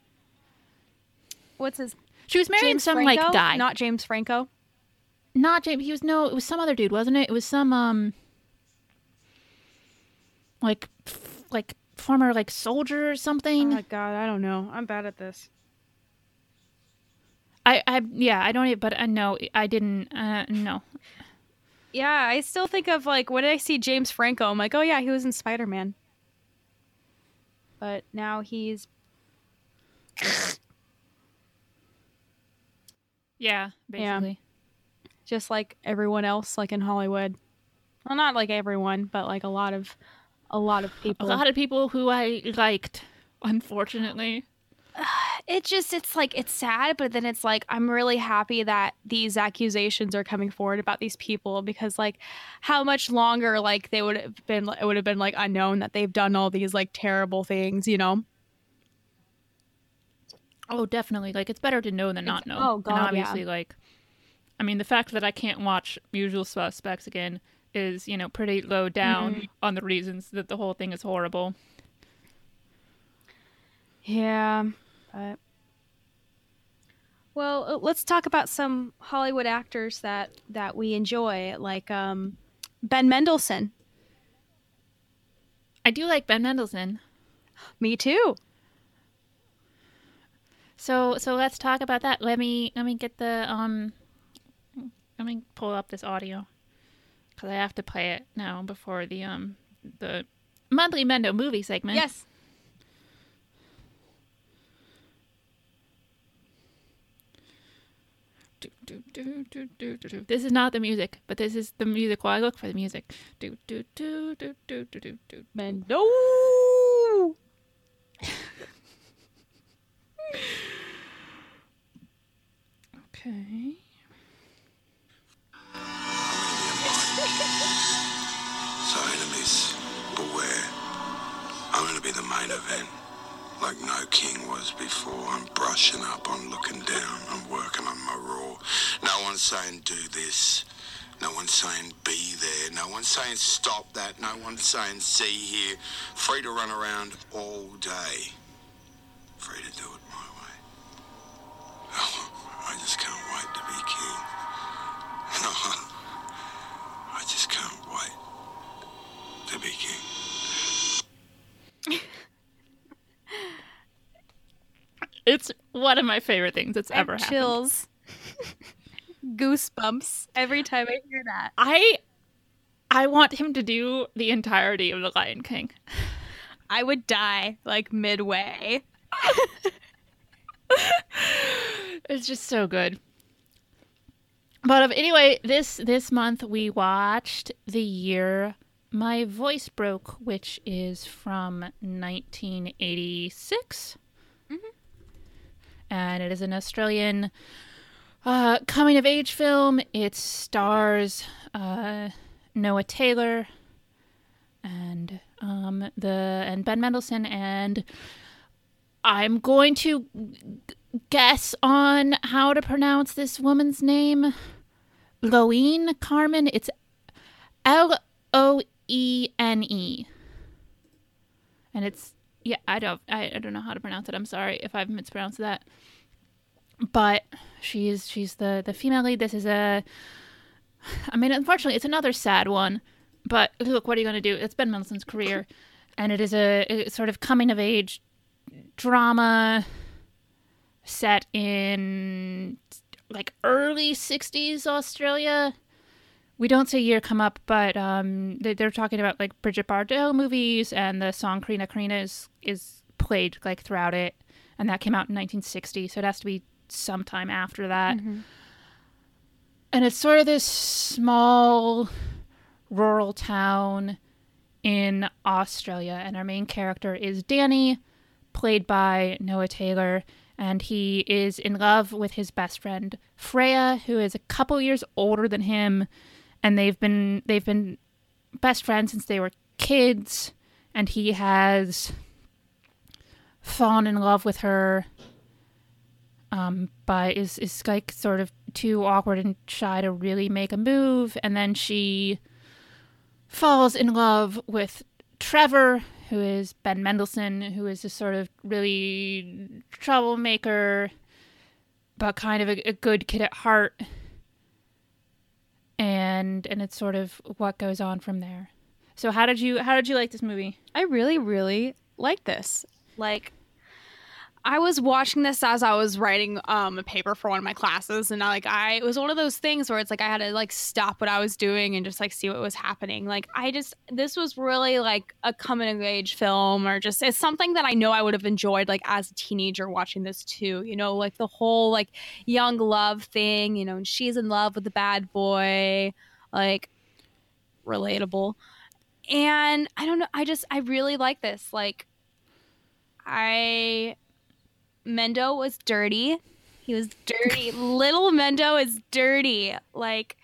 What's his She was marrying James some Franco? like guy, not Not James Franco. not James. He was no, it was some other dude, wasn't it? It was some um, like f- like former like soldier or something. Oh my god, I don't know. I'm bad at this. I I yeah, I don't. e- But uh, no, I didn't. Uh, no, Yeah, I still think of like when I see James Franco, I'm like, oh yeah, he was in Spider Man. But now he's yeah, Yeah. basically. just like everyone else, like in Hollywood. Well, not like everyone, but like a lot of a lot of people. A lot of people who I liked, unfortunately. it just it's like it's sad but then it's like i'm really happy that these accusations are coming forward about these people because like how much longer like they would have been it would have been like unknown that they've done all these like terrible things you know Oh, definitely. Like it's better to know than not know. oh, God, and yeah. obviously, like, I mean, the fact that I can't watch Usual Suspects again is, you know, pretty low down Mm-hmm. on the reasons that the whole thing is horrible. yeah but well uh, let's talk about some hollywood actors that that we enjoy like um ben mendelsohn I do like Ben Mendelsohn. me too So, so let's talk about that. Let me let me get the um, let me pull up this audio because I have to play it now before the um the monthly Mendo movie segment. yes Do, do, do, do, do, do, do. This is not the music, but this is the music while I look for the music. Do, do, do, do, do, do, do, do. ben no Okay. The main event. Like no king was before. I'm brushing up, I'm looking down, I'm working on my raw. No one's saying do this. No one's saying be there. No one's saying stop that. No one's saying see here. Free to run around all day. Free to do it my way. Oh, I just can't wait to be king. I just can't wait to be king. It's one of my favorite things that's I ever happened. chills goosebumps every time i hear that I I want him to do the entirety of the Lion King. I would die like midway. It's just so good. But um, anyway, this this month we watched The Year My Voice Broke, which is from 1986. And it is an Australian uh, coming of age film. It stars uh, Noah Taylor and um, the and Ben Mendelsohn and I'm going to guess on how to pronounce this woman's name. Loene Carmen. It's L O E N E. And it's yeah, I don't I, I don't know how to pronounce it. I'm sorry if I've mispronounced that. But she's she's the the female lead. This is a I mean, unfortunately, it's another sad one. But look, what are you going to do? It's Ben Mendelsohn's career, and it is a, a sort of coming of age drama set in like early 60s Australia. We don't see year come up, but um, they, they're talking about like Brigitte Bardot movies, and the song Corrina Corrina is, is played like throughout it, and that came out in 1960, so it has to be sometime after that. And it's sort of this small rural town in Australia, and our main character is Danny, played by Noah Taylor, and he is in love with his best friend Freya, who is a couple years older than him, and they've been they've been best friends since they were kids, and he has fallen in love with her um, but is is like sort of too awkward and shy to really make a move, and then she falls in love with Trevor, who is Ben Mendelsohn, who is a sort of really troublemaker, but kind of a, a good kid at heart. And and it's sort of what goes on from there. So how did you how did you like this movie? I really, really like this. Like, I was watching this as I was writing um, a paper for one of my classes, and I, like I it was one of those things where it's like I had to like stop what I was doing and just like see what was happening. Like I just this was really like a coming of age film, or just it's something that I know I would have enjoyed like as a teenager watching this too. You know, like the whole like young love thing. You know, and she's in love with the bad boy, like relatable and I don't know. I just I really like this. Like, I Mendo was dirty. He was dirty. Little Mendo is dirty. Like,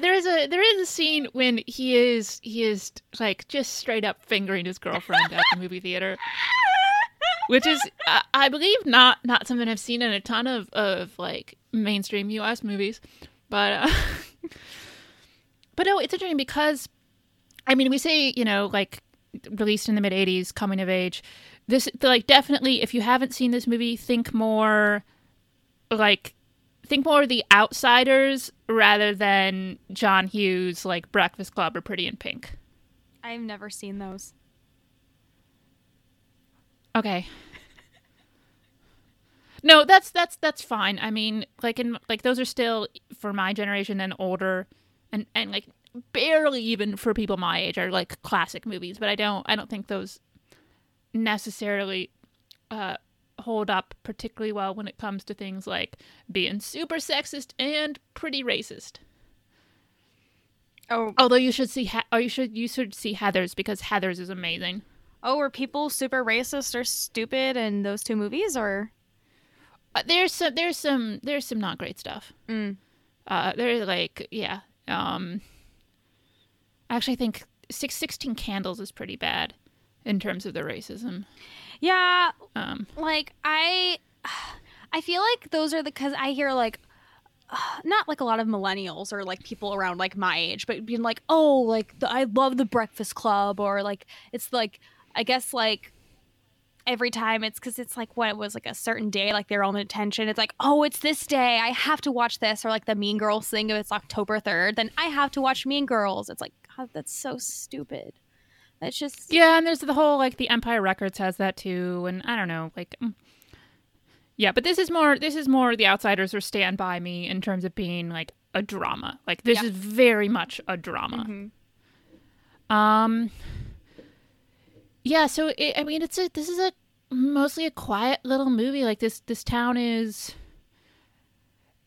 there is a there is a scene when he is he is like just straight up fingering his girlfriend at the movie theater, which is I believe not not something I've seen in a ton of of like mainstream U.S. movies, but uh, but no, it's interesting because I mean we say you know like released in the mid '80s, coming of age. This like definitely if you haven't seen this movie, think more like think more of the outsiders rather than John Hughes like Breakfast Club or Pretty in Pink. I've never seen those. Okay. No, that's that's that's fine. I mean, like in like those are still for my generation and older and and like barely even for people my age are like classic movies, but I don't I don't think those necessarily uh hold up particularly well when it comes to things like being super sexist and pretty racist. Oh, Although you should see, ha- or you should you should see Heather's because Heather's is amazing. oh, were people super racist or stupid in those two movies, or Uh, there's some there's some there's some not great stuff. Mm. Uh, there's like yeah. Um, actually, I think six sixteen candles is pretty bad in terms of the racism. yeah, Um, like I, I feel like those are the because I hear like. Not like a lot of millennials or like people around like my age, but being like, oh, like the, I love the Breakfast Club, or like it's like I guess like every time it's because it's like what it was like a certain day, like their own attention. It's like, oh, it's this day, I have to watch this, or like the Mean Girls thing. If it's October third, then I have to watch Mean Girls. It's like, God, that's so stupid. It's just yeah, and there's the whole like the Empire Records has that too, and I don't know, like. mm. Yeah, but this is more. This is more the outsiders or Stand by Me in terms of being like a drama. Like this Yeah. is very much a drama. Mhm. Um. Yeah, so it, I mean, it's a this is a mostly a quiet little movie. Like this this town is.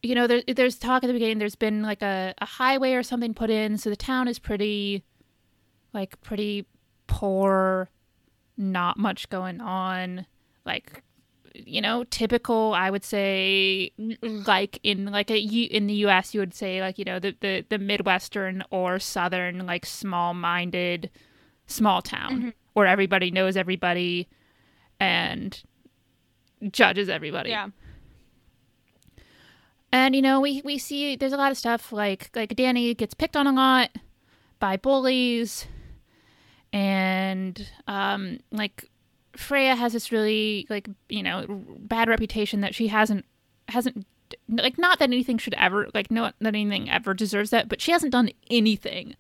You know, there, there's talk at the beginning. There's been like a, a highway or something put in, so the town is pretty, like pretty poor, not much going on. Like, you know, typical. I would say, like in like a in the U.S., you would say like you know the the the midwestern or southern like small minded small town mm-hmm. where everybody knows everybody and judges everybody. yeah. And you know, we we see there's a lot of stuff like like Danny gets picked on a lot by bullies and um like Freya has this really like, you know, bad reputation that she hasn't hasn't like not that anything should ever like not that anything ever deserves that, but she hasn't done anything.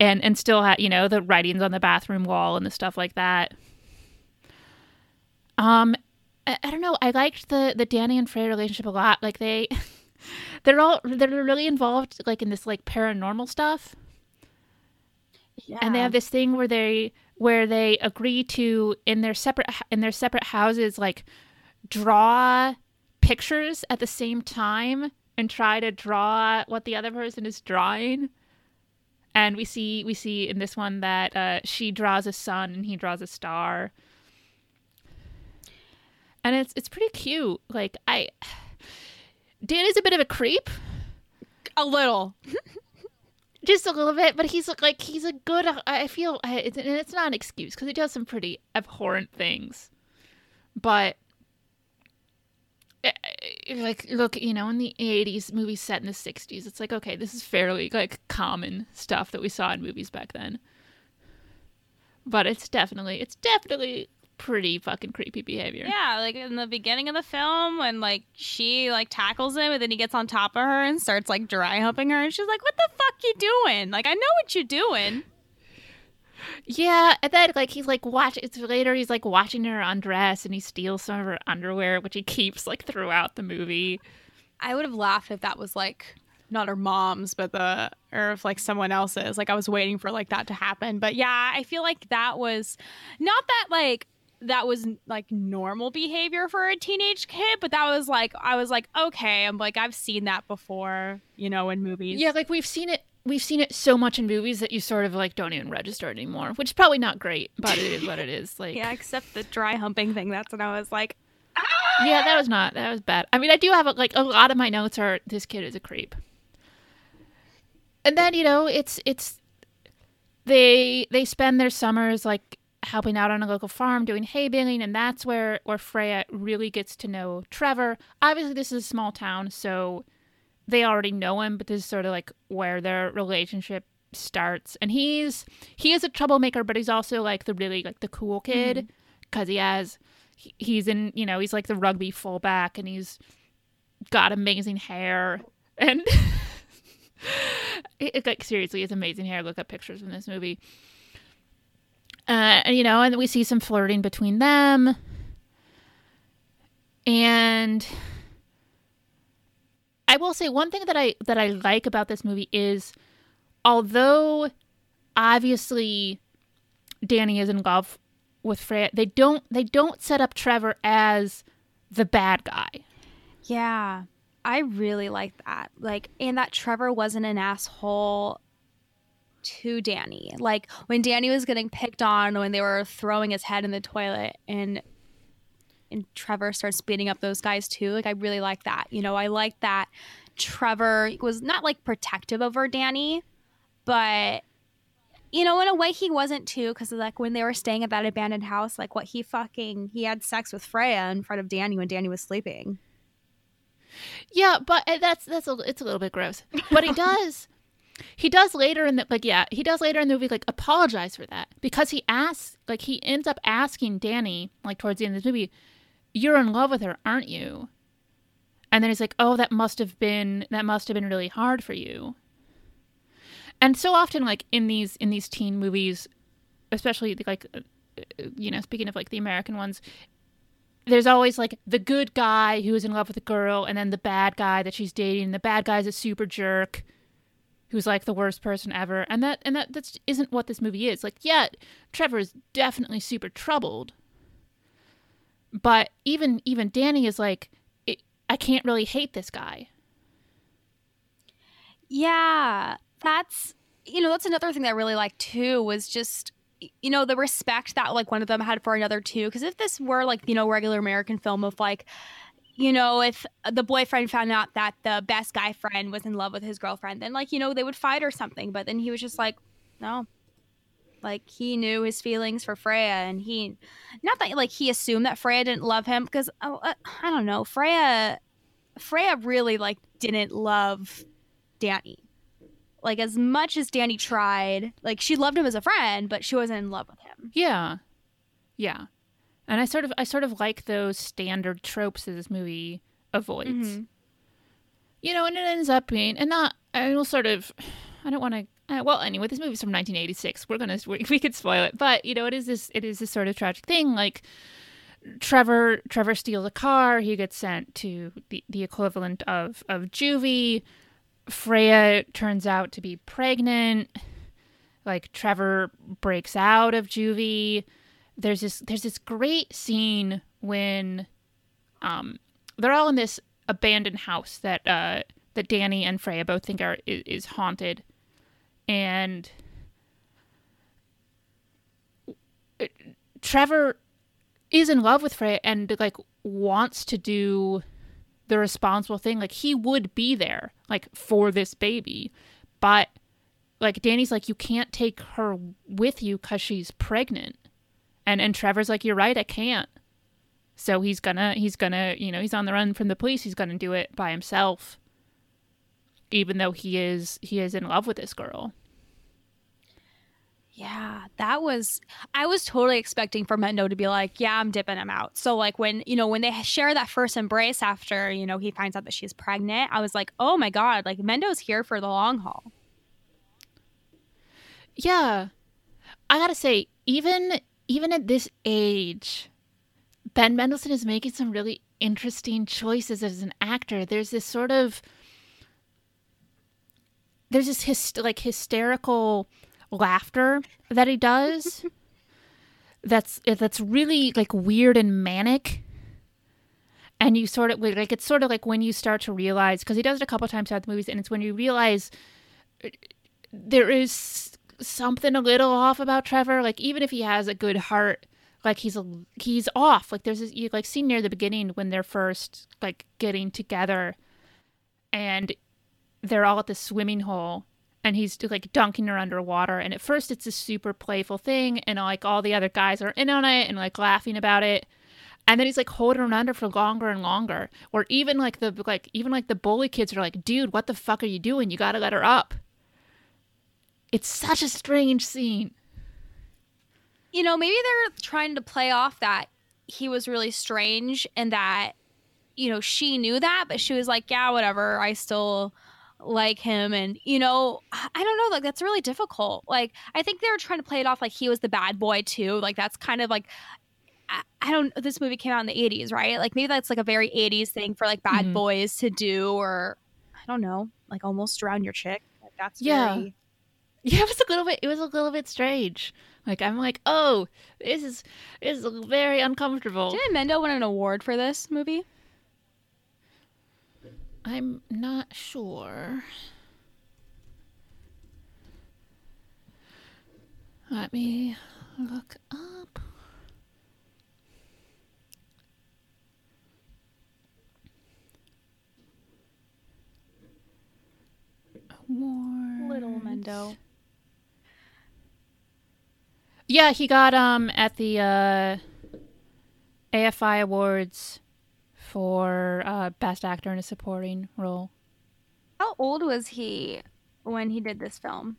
And and still had, you know, the writings on the bathroom wall and the stuff like that. Um I, I don't know. I liked the the Danny and Freya relationship a lot. Like they, they're all they're really involved like in this like paranormal stuff, yeah. and they have this thing where they where they agree to in their separate in their separate houses like draw pictures at the same time and try to draw what the other person is drawing. And we see we see in this one that uh, she draws a sun and he draws a star and it's it's pretty cute. Like I, Dan is a bit of a creep, a little. just a little bit, but he's like he's a good. I feel and it's not an excuse because he does some pretty abhorrent things, but. eh, eh, Like look, you know, in the '80s, movies set in the '60s, it's like okay, this is fairly like common stuff that we saw in movies back then. But it's definitely, it's definitely pretty fucking creepy behavior. Yeah, like in the beginning of the film when like she like tackles him and then he gets on top of her and starts like dry humping her and she's like, "What the fuck you doing? Like I know what you're doing." Yeah, and then like he's like watch. It's later he's like watching her undress, and he steals some of her underwear, which he keeps like throughout the movie. I would have laughed if that was like not her mom's, but the or if like someone else's. Like I was waiting for like that to happen. But yeah, I feel like that was not that like that was like normal behavior for a teenage kid, but that was like I was like, okay, I'm like I've seen that before, you know, in movies. Yeah, like we've seen it. we've seen it so much in movies that you sort of like don't even register anymore, which is probably not great, but it is what it is. Like Yeah, except the dry humping thing. That's when I was like, ah! Yeah, that was not. That was bad. I mean, I do have a, like a lot of my notes are this kid is a creep. And then you know, it's it's they they spend their summers like helping out on a local farm doing hay baling, and that's where where Freya really gets to know Trevor. Obviously, this is a small town, so they already know him, but this is sort of like where their relationship starts. And he's he is a troublemaker, but he's also like the really like the cool mm-hmm. kid because he has he- he's in you know he's like the rugby fullback and he's got amazing hair and it, it- like seriously it's amazing hair look up pictures from this movie uh, you know and we see some flirting between them and i will say one thing that i that i like about this movie is although obviously danny is in love with Freya, they don't they don't set up Trevor as the bad guy. Yeah, I really like that. Like, and that Trevor wasn't an asshole to Danny. Like when Danny was getting picked on when they were throwing his head in the toilet, and and Trevor starts beating up those guys too. Like I really like that. You know, I like that Trevor was not like protective over Danny, but you know, in a way he wasn't too, because like when they were staying at that abandoned house, like what he fucking he had sex with Freya in front of Danny when Danny was sleeping. Yeah, but uh, that's that's a, it's a little bit gross. But he does he does later in the like yeah, he does later in the movie like apologize for that because he asks like he ends up asking Danny like towards the end of the movie, "You're in love with her, aren't you?" And then he's like, "Oh, that must have been that must have been really hard for you." And so often like in these in these teen movies, especially like uh, you know, speaking of like the American ones, there's always like the good guy who is in love with a girl and then the bad guy that she's dating. And the bad guy's a super jerk who's like the worst person ever. And that and that that's isn't what this movie is. Like, yeah, Trevor is definitely super troubled. But even even Danny is like I can't really hate this guy. Yeah, that's you know that's another thing that I really liked too was just you know the respect that like one of them had for another too. Because if this were like you know regular American film of like you know if the boyfriend found out that the best guy friend was in love with his girlfriend, then like you know they would fight or something. But then he was just like, no. Like he knew his feelings for Freya, and he, not that like he assumed that Freya didn't love him, because oh, uh, I don't know, Freya, Freya really like didn't love Danny. Like as much as Danny tried, like she loved him as a friend, but she wasn't in love with him. Yeah. Yeah. And I sort of I sort of like those standard tropes that this movie avoids. You know, and it ends up being and not I will sort of I don't want to uh, well anyway this movie's from 1986 we're gonna we, we could spoil it. But you know it is this it is this sort of tragic thing like trevor trevor steals a car. He gets sent to the, the equivalent of of juvie. Freya turns out to be pregnant. Like trevor breaks out of juvie there's this there's this great scene when um they're all in this abandoned house that uh that Danny and Freya both think are is, is haunted. And Trevor is in love with Freya and like wants to do the responsible thing. Like he would be there like for this baby. But like Danny's like you can't take her with you cuz she's pregnant and and Trevor's like you're right I can't so he's gonna he's gonna you know he's on the run from the police he's gonna do it by himself even though he is he is in love with this girl Yeah, that was. I was totally expecting for Mendo to be like, "Yeah, I'm dipping him out." So like when you know when they share that first embrace after you know he finds out that she's pregnant, I was like, "Oh my god!" Like Mendo's here for the long haul. yeah i gotta say even even at this age ben mendelsohn is making some really interesting choices as an actor. There's this sort of there's this hyst- like hysterical laughter that he does that's that's really like weird and manic. And you sort of like it's sort of like when you start to realize because he does it a couple times throughout the movies and it's when you realize uh, there is something a little off about Trevor. Like even if he has a good heart, like he's a, he's off. Like there's this you like see near the beginning when they're first like getting together, and they're all at the swimming hole, and he's like dunking her underwater. And at first it's a super playful thing, and like all the other guys are in on it and like laughing about it. And then he's like holding her under for longer and longer. Or even like the like even like the bully kids are like, dude, what the fuck are you doing? You gotta let her up. It's such a strange scene. you know, maybe they're trying to play off that he was really strange and that, you know, she knew that, but she was like, yeah, whatever. I still like him. And, you know, I don't know. Like, that's really difficult. Like, I think they were trying to play it off like he was the bad boy, too. Like, that's kind of like, I, I don't, this movie came out in the 80s, right? Like, maybe that's like a very 80s thing for like bad Mhm. boys to do, or I don't know, like almost drown your chick. Like, that's Yeah. very- Yeah, it was a little bit. It was a little bit strange. Like I'm like, oh, this is this is very uncomfortable. Didn't Mendo win an award for this movie? I'm not sure. Let me look up. Awards. Little Mendo. Yeah, he got um at the uh AFI Awards for uh best actor in a supporting role. How old was he when he did this film?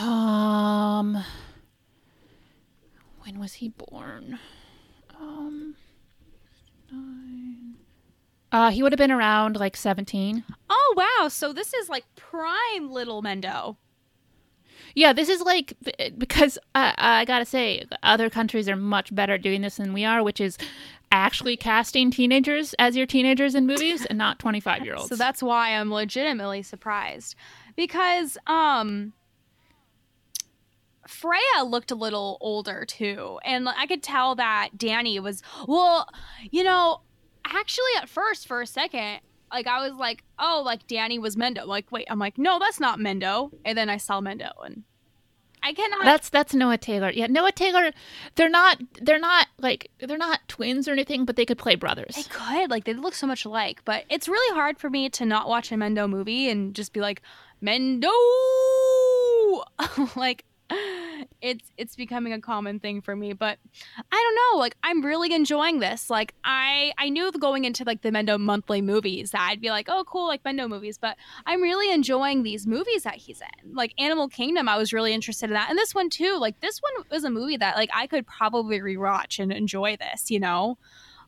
Um when was he born? Um nine. Uh he would have been around like 17. Oh wow! So this is like prime little Mendo. Yeah, this is like because I, I gotta say, other countries are much better at doing this than we are, which is actually casting teenagers as your teenagers in movies and not 25 year olds. So that's why I'm legitimately surprised because um Freya looked a little older too. And I could tell that Danny was well, you know, actually at first for a second like I was like, oh, like Danny was Mendo. Like, wait, I'm like, no, that's not Mendo. And then I saw Mendo, and I cannot. That's that's Noah Taylor. Yeah, Noah Taylor. They're not. They're not like they're not twins or anything, but they could play brothers. They could like they look so much alike, but it's really hard for me to not watch a Mendo movie and just be like Mendo. like it's it's becoming a common thing for me, but I don't know. Like I'm really enjoying this. Like I I knew going into like the Mendo monthly movies that I'd be like, oh cool, like Mendo movies, but I'm really enjoying these movies that he's in. Like Animal Kingdom, I was really interested in that, and this one too. Like this one was a movie that like I could probably rewatch and enjoy this. You know,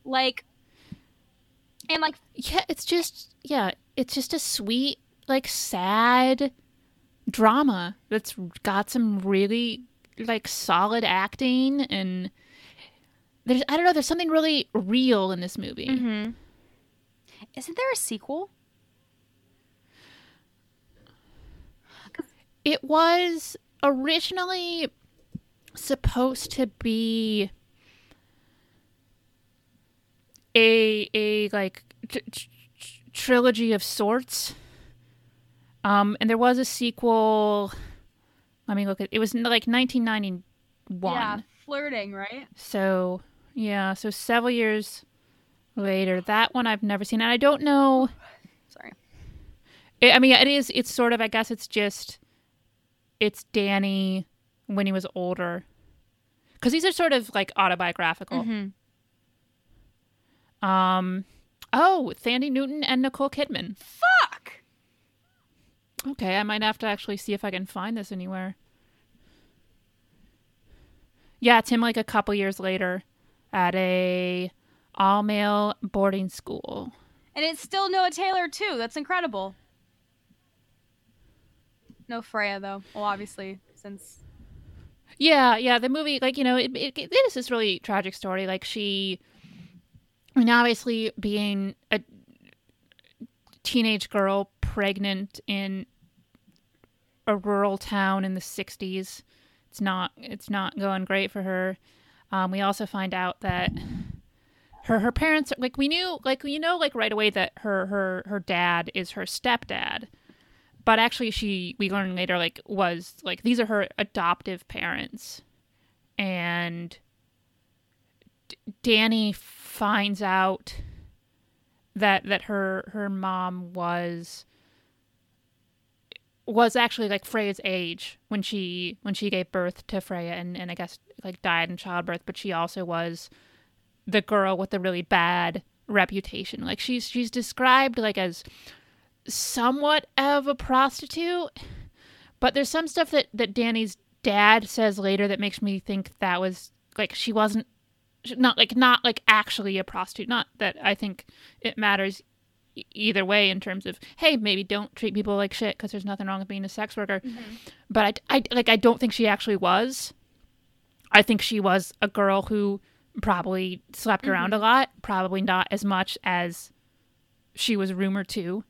like and like Yeah, it's just yeah, it's just a sweet like sad drama that's got some really like solid acting and there's I don't know, there's something really real in this movie. Mm-hmm. Isn't there a sequel? It was originally supposed to be a a like tr- tr- tr- trilogy of sorts. Um, and there was a sequel. Let me look at. It was like 1991. Yeah, flirting, right? So yeah, so several years later, that one I've never seen, and I don't know. Sorry. It, I mean, it is. It's sort of. I guess it's just. It's Danny when he was older, because these are sort of like autobiographical. Mhm. Um. Oh, Thandie Newton and Nicole Kidman. Fuck. Okay, I might have to actually see if I can find this anywhere. Yeah, it's him like a couple years later at a all male boarding school. And it's still Noah Taylor too. That's incredible. No Freya though. Well, obviously, since Yeah, yeah, the movie, like, you know, it, it, it is this really tragic story. Like, she, I mean, obviously, being a teenage girl pregnant in a rural town in the 60s, it's not, it's not going great for her. Um, we also find out that her, her parents, like, we knew, like, you know, like, right away that her, her, her dad is her stepdad. but actually she we learn later like was like these are her adoptive parents and D- Danny finds out that that her her mom was was actually like Freya's age when she when she gave birth to Freya and, and I guess like died in childbirth, but she also was the girl with the really bad reputation. Like she's she's described like as somewhat of a prostitute, but there's some stuff that that Danny's dad says later that makes me think that was like she wasn't not like not like actually a prostitute. Not that I think it matters either way in terms of hey maybe don't treat people like shit because there's nothing wrong with being a sex worker. But I, I like I don't think she actually was. I think she was a girl who probably slept around a lot, probably not as much as she was rumored to.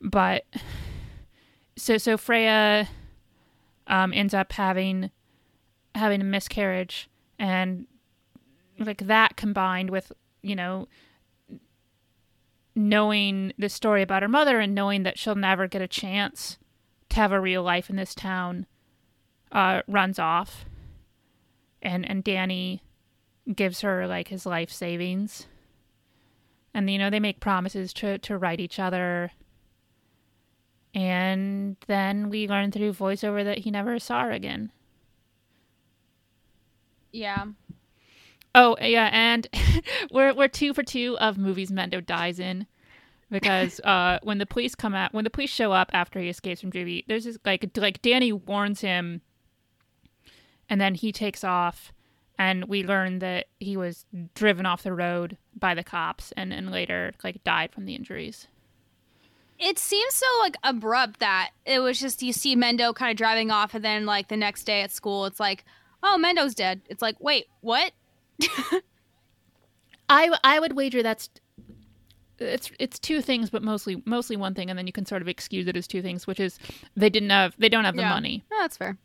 But so so Freya um, ends up having having a miscarriage and like that combined with you know knowing the story about her mother and knowing that she'll never get a chance to have a real life in this town uh, runs off. And and Danny gives her like his life savings. And you know they make promises to to write each other. And then we learn through voiceover that he never saw her again. Yeah. Oh yeah, and we're we're two for two of movies Mendo dies in, because uh, when the police come out, when the police show up after he escapes from juvie, there's this like like Danny warns him, and then he takes off, and we learn that he was driven off the road by the cops, and and later like died from the injuries. It seems so like abrupt that it was just you see Mendo kind of driving off, and then like the next day at school, it's like, oh, Mendo's dead. It's like, wait, what? I I would wager that's it's it's two things, but mostly mostly one thing, and then you can sort of excuse it as two things, which is they didn't have they don't have the Yeah. money. No, that's fair.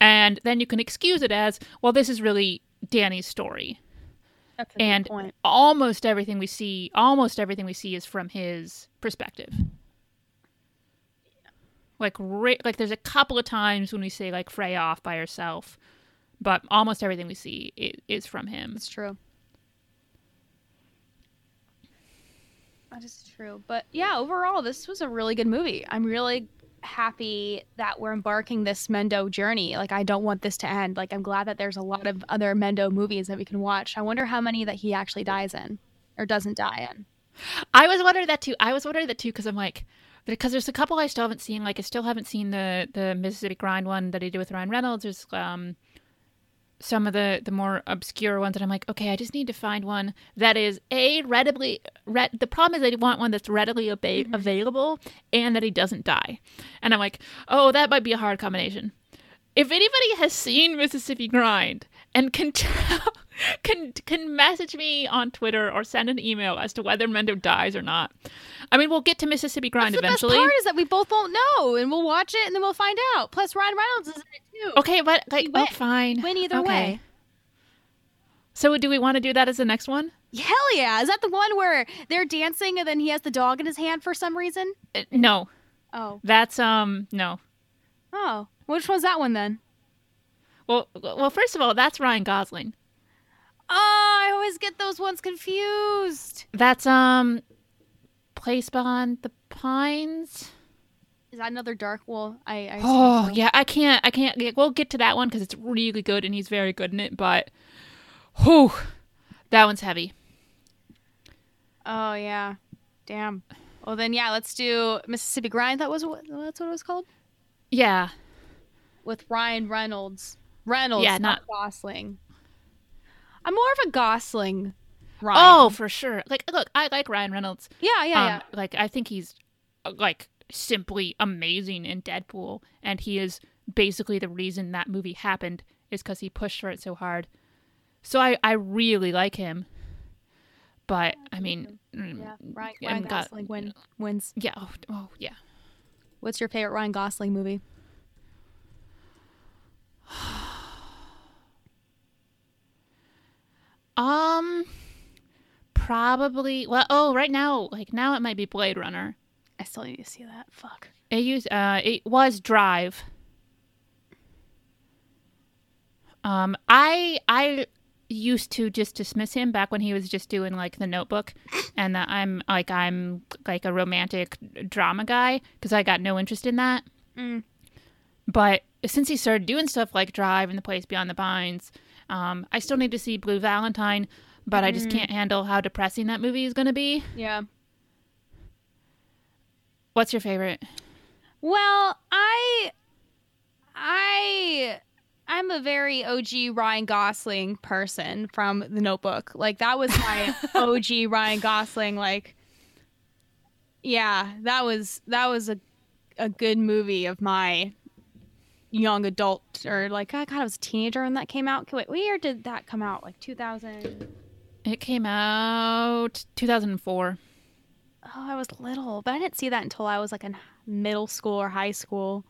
And then you can excuse it as, well, this is really Danny's story. And almost everything we see, almost everything we see is from his perspective. Like, like there's a couple of times when we say like Freya off by herself, but almost everything we see is, is from him. It's true. That is true. But yeah, overall, this was a really good movie. I'm really happy that we're embarking this Mendo journey. Like, I don't want this to end. Like, I'm glad that there's a lot of other Mendo movies that we can watch. I wonder how many that he actually dies in or doesn't die in. I was wondering that too. I was wondering that too because I'm like, because there's a couple I still haven't seen. Like, I still haven't seen the the Mississippi Grind one that he did with Ryan Reynolds. There's um some of the the more obscure ones that I'm like, okay, I just need to find one that is a readily. Re- the problem is I want one that's readily aba- mm-hmm. available and that he doesn't die. And I'm like, oh, that might be a hard combination. If anybody has seen Mississippi Grind and can tell, can can message me on Twitter or send an email as to whether Mendo dies or not. I mean, we'll get to Mississippi Grind That's the eventually. best part is that we both won't know, and we'll watch it and then we'll find out. Plus, Ryan Reynolds is in it too. Okay, but like, oh, fine. Win either Okay. way. So, do we want to do that as the next one? Hell yeah! Is that the one where they're dancing and then he has the dog in his hand for some reason? Uh, no, Oh, that's um no. oh, which one's that one then? Well, well, first of all, that's Ryan Gosling. Oh, I always get those ones confused. That's um, Place Beyond the Pines. Is that another dark? Well, I. I Oh so. yeah, I can't. I can't. We'll get to that one because it's really good and he's very good in it. But, whew, that one's heavy. Oh yeah. Damn. Well then, yeah. Let's do Mississippi Grind. That was what. That's what it was called. Yeah, With Ryan Reynolds. Reynolds. Yeah, not, not- Gosling. I'm more of a Gosling. Ryan. Oh, for sure. Like, look, I like Ryan Reynolds. Yeah, yeah, um, yeah. Like, I think he's uh, like simply amazing in Deadpool, and he is basically the reason that movie happened is because he pushed for it so hard. So I, I really like him. But I mean, mm, Yeah, Ryan, yeah, Ryan got- Gosling win, wins. yeah, oh, oh yeah. What's your favorite Ryan Gosling movie? Um, probably. Well, oh, right now, like now it might be Blade Runner. I still need to see that. Fuck. It used uh it was Drive. Um I I used to just dismiss him back when he was just doing like the notebook and that I'm like I'm like a romantic drama guy because I got no interest in that. Mm. But since he started doing stuff like Drive and The Place Beyond the Pines, um, I still need to see Blue Valentine, but I just can't handle how depressing that movie is going to be. Yeah. What's your favorite? Well, I I I'm a very OG Ryan Gosling person from The Notebook. Like that was my OG Ryan Gosling like Yeah, that was that was a a good movie of my young adult or like I God, I was a teenager when that came out. Wait, what year did that come out? Like 2000 It came out 2004. Oh, I was little, but I didn't see that until I was like in middle school or high school.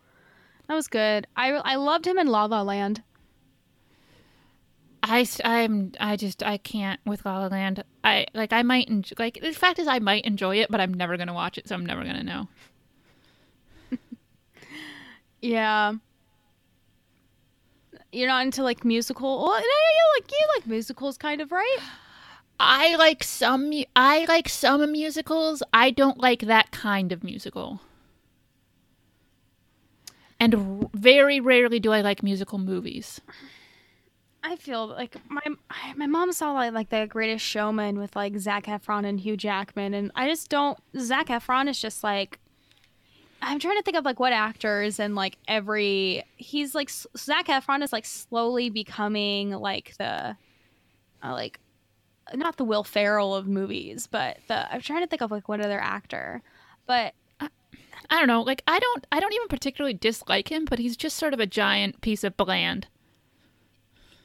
That was good. I I loved him in La La Land. I I'm I just I can't with La La Land. I like I might enjoy, like the fact is I might enjoy it, but I'm never gonna watch it, so I'm never gonna know. Yeah. You're not into like musical. Well, no, you like you like musicals, kind of, right? I like some I like some musicals. I don't like that kind of musical. And r- very rarely do I like musical movies. I feel like my my mom saw like like the Greatest Showman with like Zac Efron and Hugh Jackman, and I just don't. Zac Efron is just like. I'm trying to think of like what actors and like every he's like Zac Efron is like slowly becoming like the, uh, like, not the Will Ferrell of movies, but the I'm trying to think of like what other actor, but I don't know. Like I don't I don't even particularly dislike him, but he's just sort of a giant piece of bland.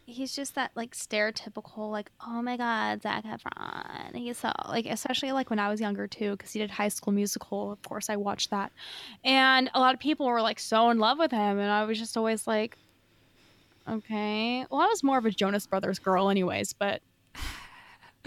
He's just that like stereotypical like oh my god Zac Efron he's so like especially like when I was younger too because he did High School Musical of course I watched that and a lot of people were like so in love with him and I was just always like okay well I was more of a Jonas Brothers girl anyways but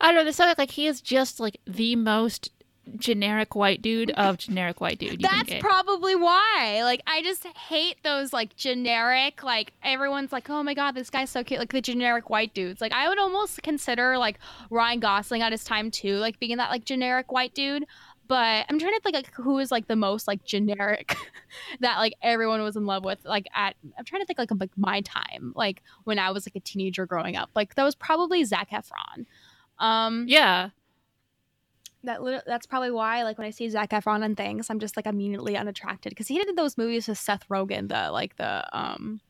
I don't know. This like like he is just like the most generic white dude of generic white dude. You that's probably why. Like I just hate those like generic like everyone's like oh my god this guy's so cute. Like the generic white dudes. Like I would almost consider like Ryan Gosling at his time too like being that like generic white dude. But I'm trying to think like who is like the most like generic that like everyone was in love with like at I'm trying to think like of like my time like when I was like a teenager growing up. Like that was probably Zac Efron. Um yeah. That that's probably why like when I see Zac Efron and things, I'm just like immediately unattracted because he did those movies with Seth Rogen, the like the um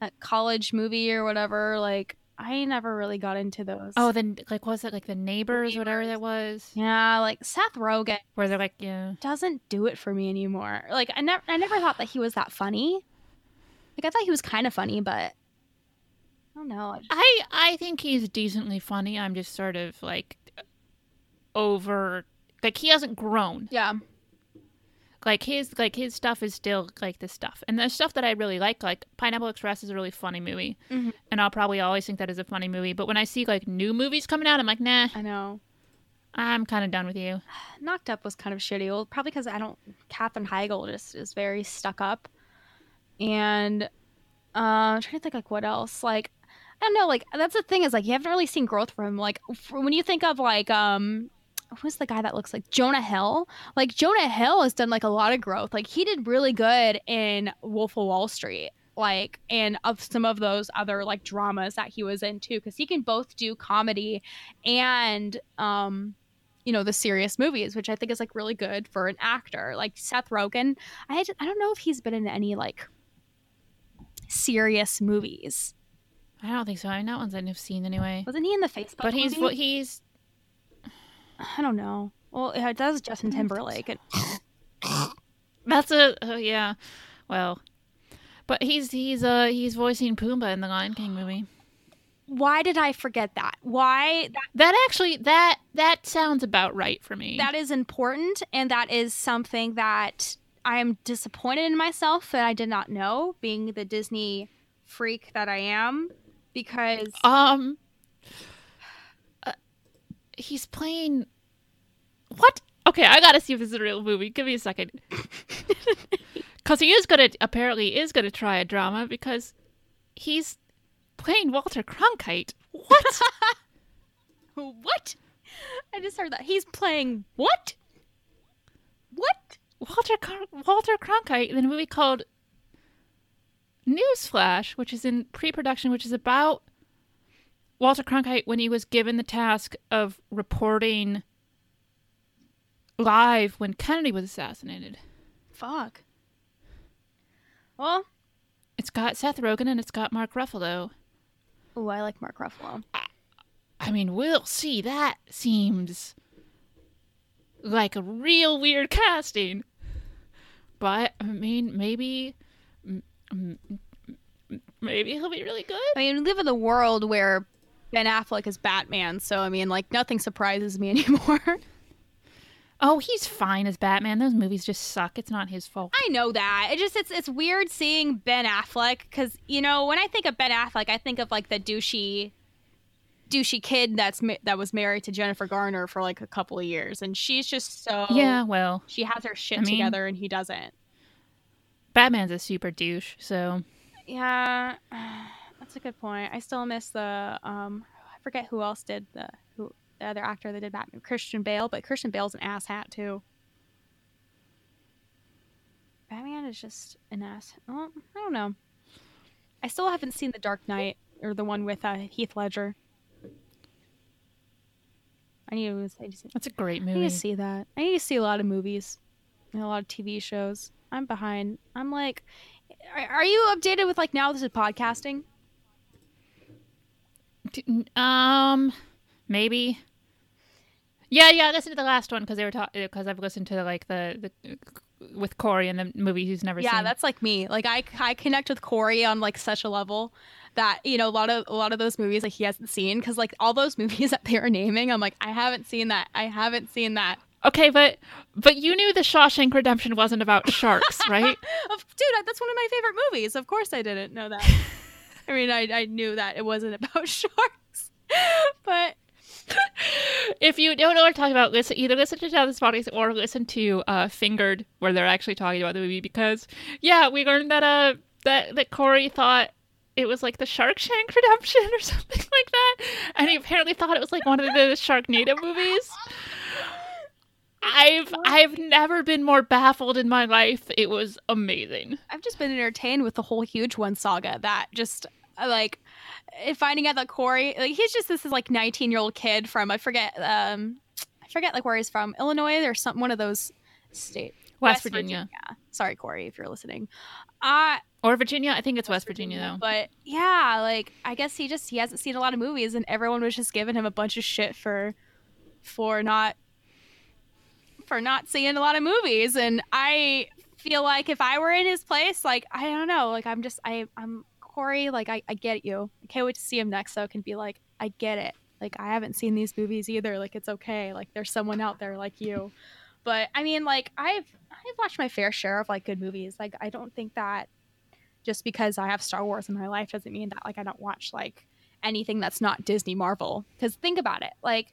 that college movie or whatever. Like I never really got into those. Oh, then like what was it like the neighbors, whatever that was, yeah, like Seth Rogen where they're like yeah. doesn't do it for me anymore. Like I never I never thought that he was that funny. Like I thought he was kind of funny, but I don't know. I just- I I think he's decently funny. I'm just sort of like over like he hasn't grown. yeah. Like his like his stuff is still like the stuff. And the stuff that I really like, like Pineapple Express is a really funny movie. Mhm. And I'll probably always think that is a funny movie. But when I see like new movies coming out, I'm like, nah, I know. I'm kind of done with you. Knocked Up was kind of shitty. Well, probably because I don't. Katherine Heigl just is very stuck up, and uh, I'm trying to think like what else. Like I don't know. Like that's the thing is like you haven't really seen growth from him. Like when you think of like um. Who's the guy that looks like Jonah Hill? Like Jonah Hill has done like a lot of growth. Like he did really good in Wolf of Wall Street. Like and of some of those other like dramas that he was in too, because he can both do comedy and um you know the serious movies which i think is like really good for an actor like seth rogen i, just, I don't know if he's been in any like serious movies I don't think so. I mean, that ones I've seen anyway. wasn't he in the facebook But he's movie? he's i don't know well yeah, it does justin timberlake and that's a uh, yeah. Well, but he's he's uh he's voicing Pumbaa in the Lion King movie. why did i forget that why that, That actually that that sounds about right for me. that is important and that is something that i am disappointed in myself that i did not know being the disney freak that i am because um uh, he's playing what Okay, I gotta see if this is a real movie. Give me a second. Because he is gonna apparently is gonna try a drama because he's playing Walter Cronkite. What? what? I just heard that he's playing what? What? Walter Cron- Walter Cronkite in a movie called Newsflash, which is in pre-production, which is about Walter Cronkite when he was given the task of reporting live when Kennedy was assassinated. Fuck. Well, It's got Seth Rogen and it's got Mark Ruffalo. oh, I like Mark Ruffalo. I mean, we'll see. That seems like a real weird casting. But I mean, maybe, m- maybe he'll be really good. I mean, we live in a world where Ben Affleck is Batman, so I mean, like nothing surprises me anymore. Oh, he's fine as Batman. Those movies just suck. It's not his fault. I know that. It just it's it's weird seeing Ben Affleck because you know when I think of Ben Affleck, I think of like the douchey, douchey kid that's ma- that was married to Jennifer Garner for like a couple of years, and she's just so Yeah, well, She has her shit I mean- together, and he doesn't. Batman's a super douche. So Yeah, that's a good point. I still miss the um, I forget who else did the who the other actor that did Batman, Christian Bale, but Christian Bale's an ass hat too. Batman is just an ass. Well, I don't know. I still haven't seen The Dark Knight or the one with uh, Heath Ledger. I need to, I to, that's a great movie. I need to see that. I need to see a lot of movies and a lot of TV shows. I'm behind. I'm like, are you updated with like now this is podcasting? Um, maybe. Yeah, yeah. Listen to the last one because they were talking. Because uh, I've listened to like the the with Corey and the movie he's never Yeah, seen. Yeah, that's like me. Like I, I connect with Corey on like such a level that you know a lot of a lot of those movies like he hasn't seen because like all those movies that they were naming, I'm like I haven't seen that. I haven't seen that. okay, but but you knew the Shawshank Redemption wasn't about sharks, right? Dude, that's one of my favorite movies. Of course, I didn't know that. I mean, I I knew that it wasn't about sharks, but if you don't know what I'm talking about, listen either listen to this podcast or listen to uh, Fingered, where they're actually talking about the movie. Because yeah, we learned that uh that that Corey thought it was like the Sharkshank Redemption or something like that, and he apparently thought it was like one of the Sharknado movies. I've I've never been more baffled in my life. It was amazing. I've just been entertained with the whole huge one saga that just like uh, finding out that Corey like he's just this is like 19 year old kid from I forget um I forget like where he's from Illinois or some one of those state West, Virginia. Sorry Corey if you're listening. Uh or Virginia. I think it's West, Virginia, though. but yeah, like I guess he just he hasn't seen a lot of movies and everyone was just giving him a bunch of shit for for not for not seeing a lot of movies and I feel like if I were in his place, like I don't know, like I'm just I I'm Corey, like I, I get you. I can't wait to see him next so I can be like, I get it. Like I haven't seen these movies either. Like it's okay. Like there's someone out there like you. But I mean like I've I've watched my fair share of like good movies. Like I don't think that just because I have Star Wars in my life doesn't mean that like I don't watch like anything that's not Disney Marvel. Because think about it, like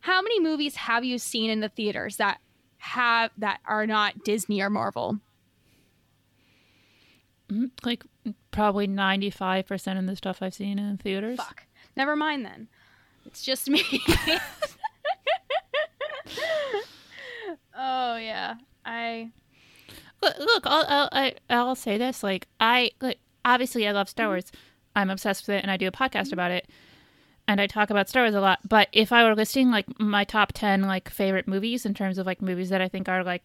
how many movies have you seen in the theaters that have that are not Disney or Marvel? Mm, Like probably ninety five percent of the stuff I've seen in theaters. Fuck. Never mind then. It's just me. oh yeah, I Look, look I'll, I'll I, I'll say this: like I like obviously I love Star Wars. I'm obsessed with it, and I do a podcast about it, and I talk about Star Wars a lot. But if I were listing like my top ten like favorite movies in terms of like movies that I think are like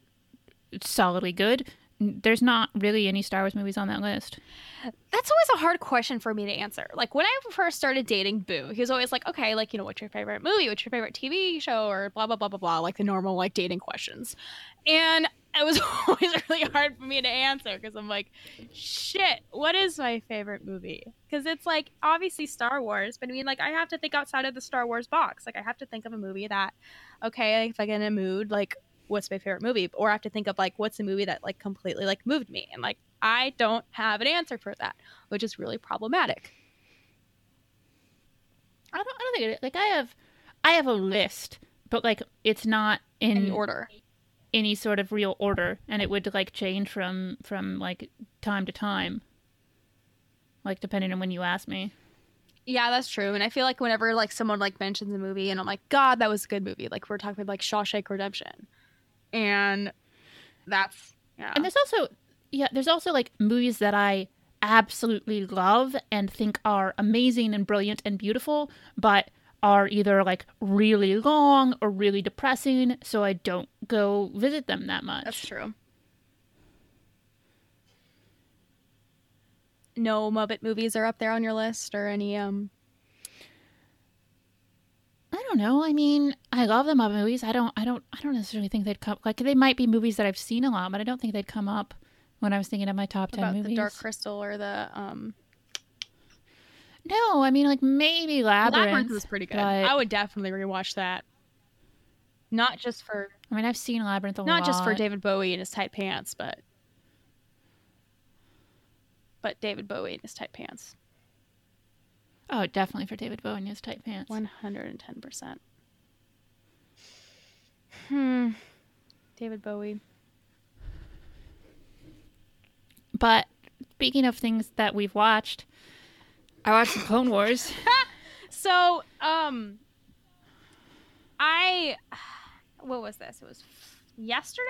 solidly good, there's not really any Star Wars movies on that list. that's always a hard question for me to answer. Like when I first started dating Boo, he was always like, "Okay, like you know, what's your favorite movie? What's your favorite TV show?" Or blah blah blah blah blah, like the normal like dating questions. And it was always really hard for me to answer because I'm like, "Shit, what is my favorite movie?" Because it's like obviously Star Wars, but I mean, like I have to think outside of the Star Wars box. Like I have to think of a movie that, okay, if I get in a mood, like what's my favorite movie or i have to think of like what's a movie that like completely like moved me and like i don't have an answer for that which is really problematic I don't. I don't think it. Like I have, I have a list, but like it's not in Any order. any sort of real order and it would like change from from like time to time like depending on when you ask me Yeah, that's true. And I feel like whenever like someone like mentions a movie and I'm like, God, that was a good movie. Like we're talking about like Shawshank Redemption. And that's yeah. and there's also yeah there's also like movies that i absolutely love and think are amazing and brilliant and beautiful but are either like really long or really depressing so i don't go visit them that much That's true. No Muppet movies are up there on your list or any um I don't know. I mean, I love the Muppet movies. I don't. I don't. I don't necessarily think they'd come. Like they might be movies that I've seen a lot, but I don't think they'd come up when I was thinking of my top ten about movies. the Dark Crystal or the um No, I mean like maybe Labyrinth. Labyrinth was pretty good. but- I would definitely rewatch that. Not just for I mean, I've seen Labyrinth a lot. not just for David Bowie and his tight pants, but but David Bowie and his tight pants. Oh, definitely for David Bowie and his tight pants. One hundred and ten percent. Hmm. David Bowie. But speaking of things that we've watched, I watched the Clone Wars. So, um, I, what was this? It was yesterday?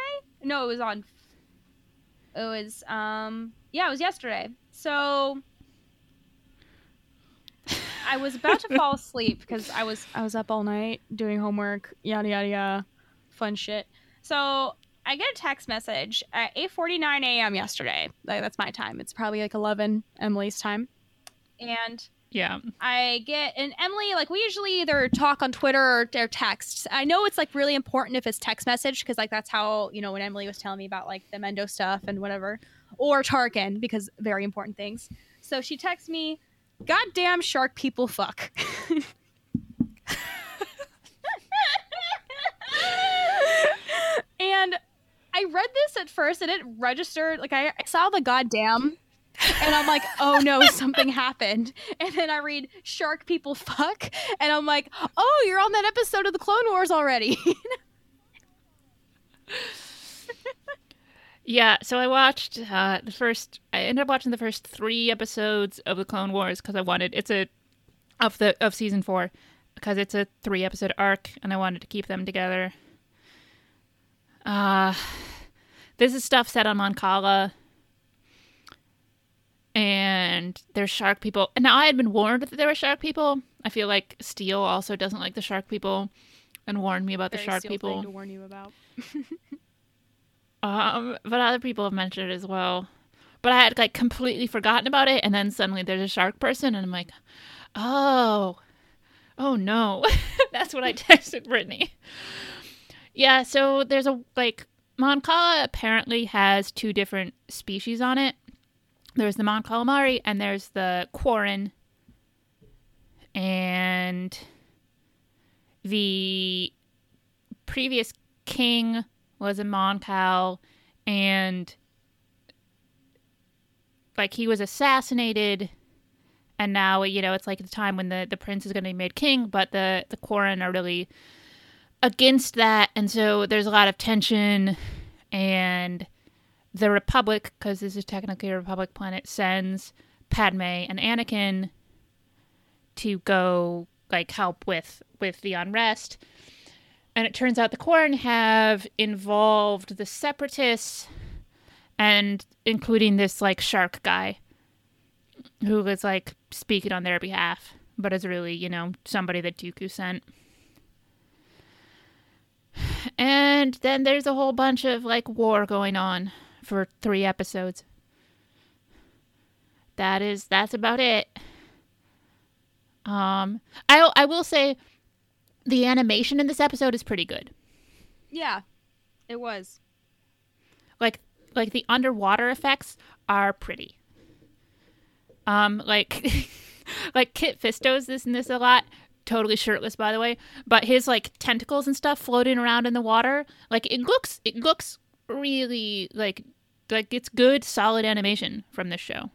No, it was on. It was um, yeah, it was yesterday. So, I was about to fall asleep because I was I was up all night doing homework, yada yada yada, fun shit. So I get a text message at 8:49 a.m. yesterday. Like that's my time. It's probably like 11 Emily's time, and. yeah. I get and Emily like we usually either talk on Twitter or, or text. I know it's like really important if it's text message because like that's how you know when Emily was telling me about like the Mendo stuff and whatever, or Tarkin because very important things. So she texts me, "Goddamn shark people, fuck." and I read this at first and it registered like I, I saw the goddamn and I'm like, oh no, something happened. And then I read Shark People Fuck, and I'm like, oh, you're on that episode of the Clone Wars already. Yeah, so I watched uh, the first. I ended up watching the first three episodes of the Clone Wars because I wanted it's a of the of season four because it's a three episode arc and I wanted to keep them together. Uh this is stuff set on Mon Cala, and there's shark people. And now I had been warned that there were shark people. I feel like Steele also doesn't like the shark people, and warned me about the shark people. to warn you about. Um, but other people have mentioned it as well. But I had like completely forgotten about it, and then suddenly there's a shark person, and I'm like, oh, oh no, that's what I texted Brittany. Yeah, so there's a like Mon Cala apparently has two different species on it. There's the Mon Calamari and there's the Quarren. And the previous king was a Mon Cal and like he was assassinated and now you know it's like the time when the the prince is going to be made king but the the Quarren are really against that and so there's a lot of tension and the republic because this is technically a republic planet sends padme and anakin to go like help with with the unrest and it turns out the Quarren have involved the separatists and including this like shark guy who was like speaking on their behalf but is really you know somebody that dooku sent and then there's a whole bunch of like war going on for three episodes. That is that's about it. Um I I will say the animation in this episode is pretty good. Yeah, it was. Like like the underwater effects are pretty. Um like like Kit Fisto's this and this a lot totally shirtless by the way but his like tentacles and stuff floating around in the water like it looks it looks really like like it's good solid animation from this show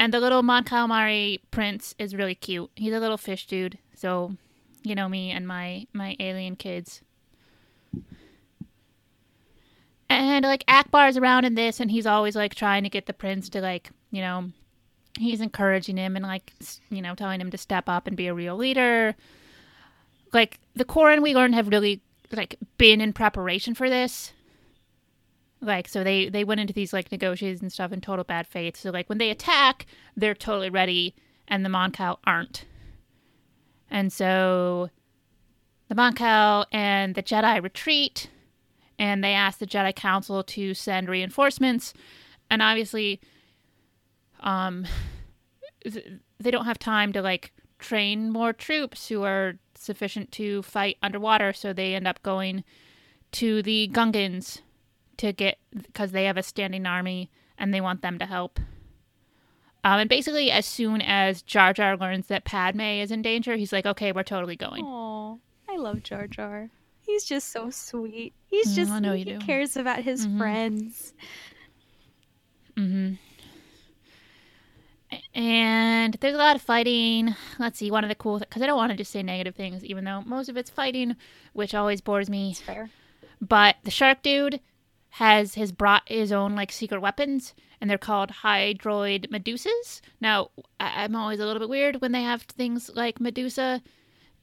and the little Mon Calamari prince is really cute he's a little fish dude so you know me and my my alien kids. And like Ackbar's around in this, and he's always like trying to get the prince to like, you know, he's encouraging him and like, you know, telling him to step up and be a real leader. Like the Quarren we learned have really like been in preparation for this. Like so they they went into these like negotiations and stuff in total bad faith. So like when they attack, they're totally ready, and the Mon Cal aren't. And so the Mon Cal and the Jedi retreat, and they ask the Jedi Council to send reinforcements. And obviously, um, they don't have time to like train more troops who are sufficient to fight underwater, so they end up going to the Gungans to get because they have a standing army and they want them to help. Um, and basically, as soon as Jar Jar learns that Padme is in danger, he's like, "Okay, we're totally going." Oh, I love Jar Jar. He's just so sweet. He's Mm, just he do. cares about his Mhm. friends. Mm-hmm. And there's a lot of fighting. Let's see, one of the cool because I don't want to just say negative things, even though most of it's fighting, which always bores me. It's fair. But the shark dude has has brought his own like secret weapons, and they're called hydroid medusas. Now I- I'm always a little bit weird when they have things like Medusa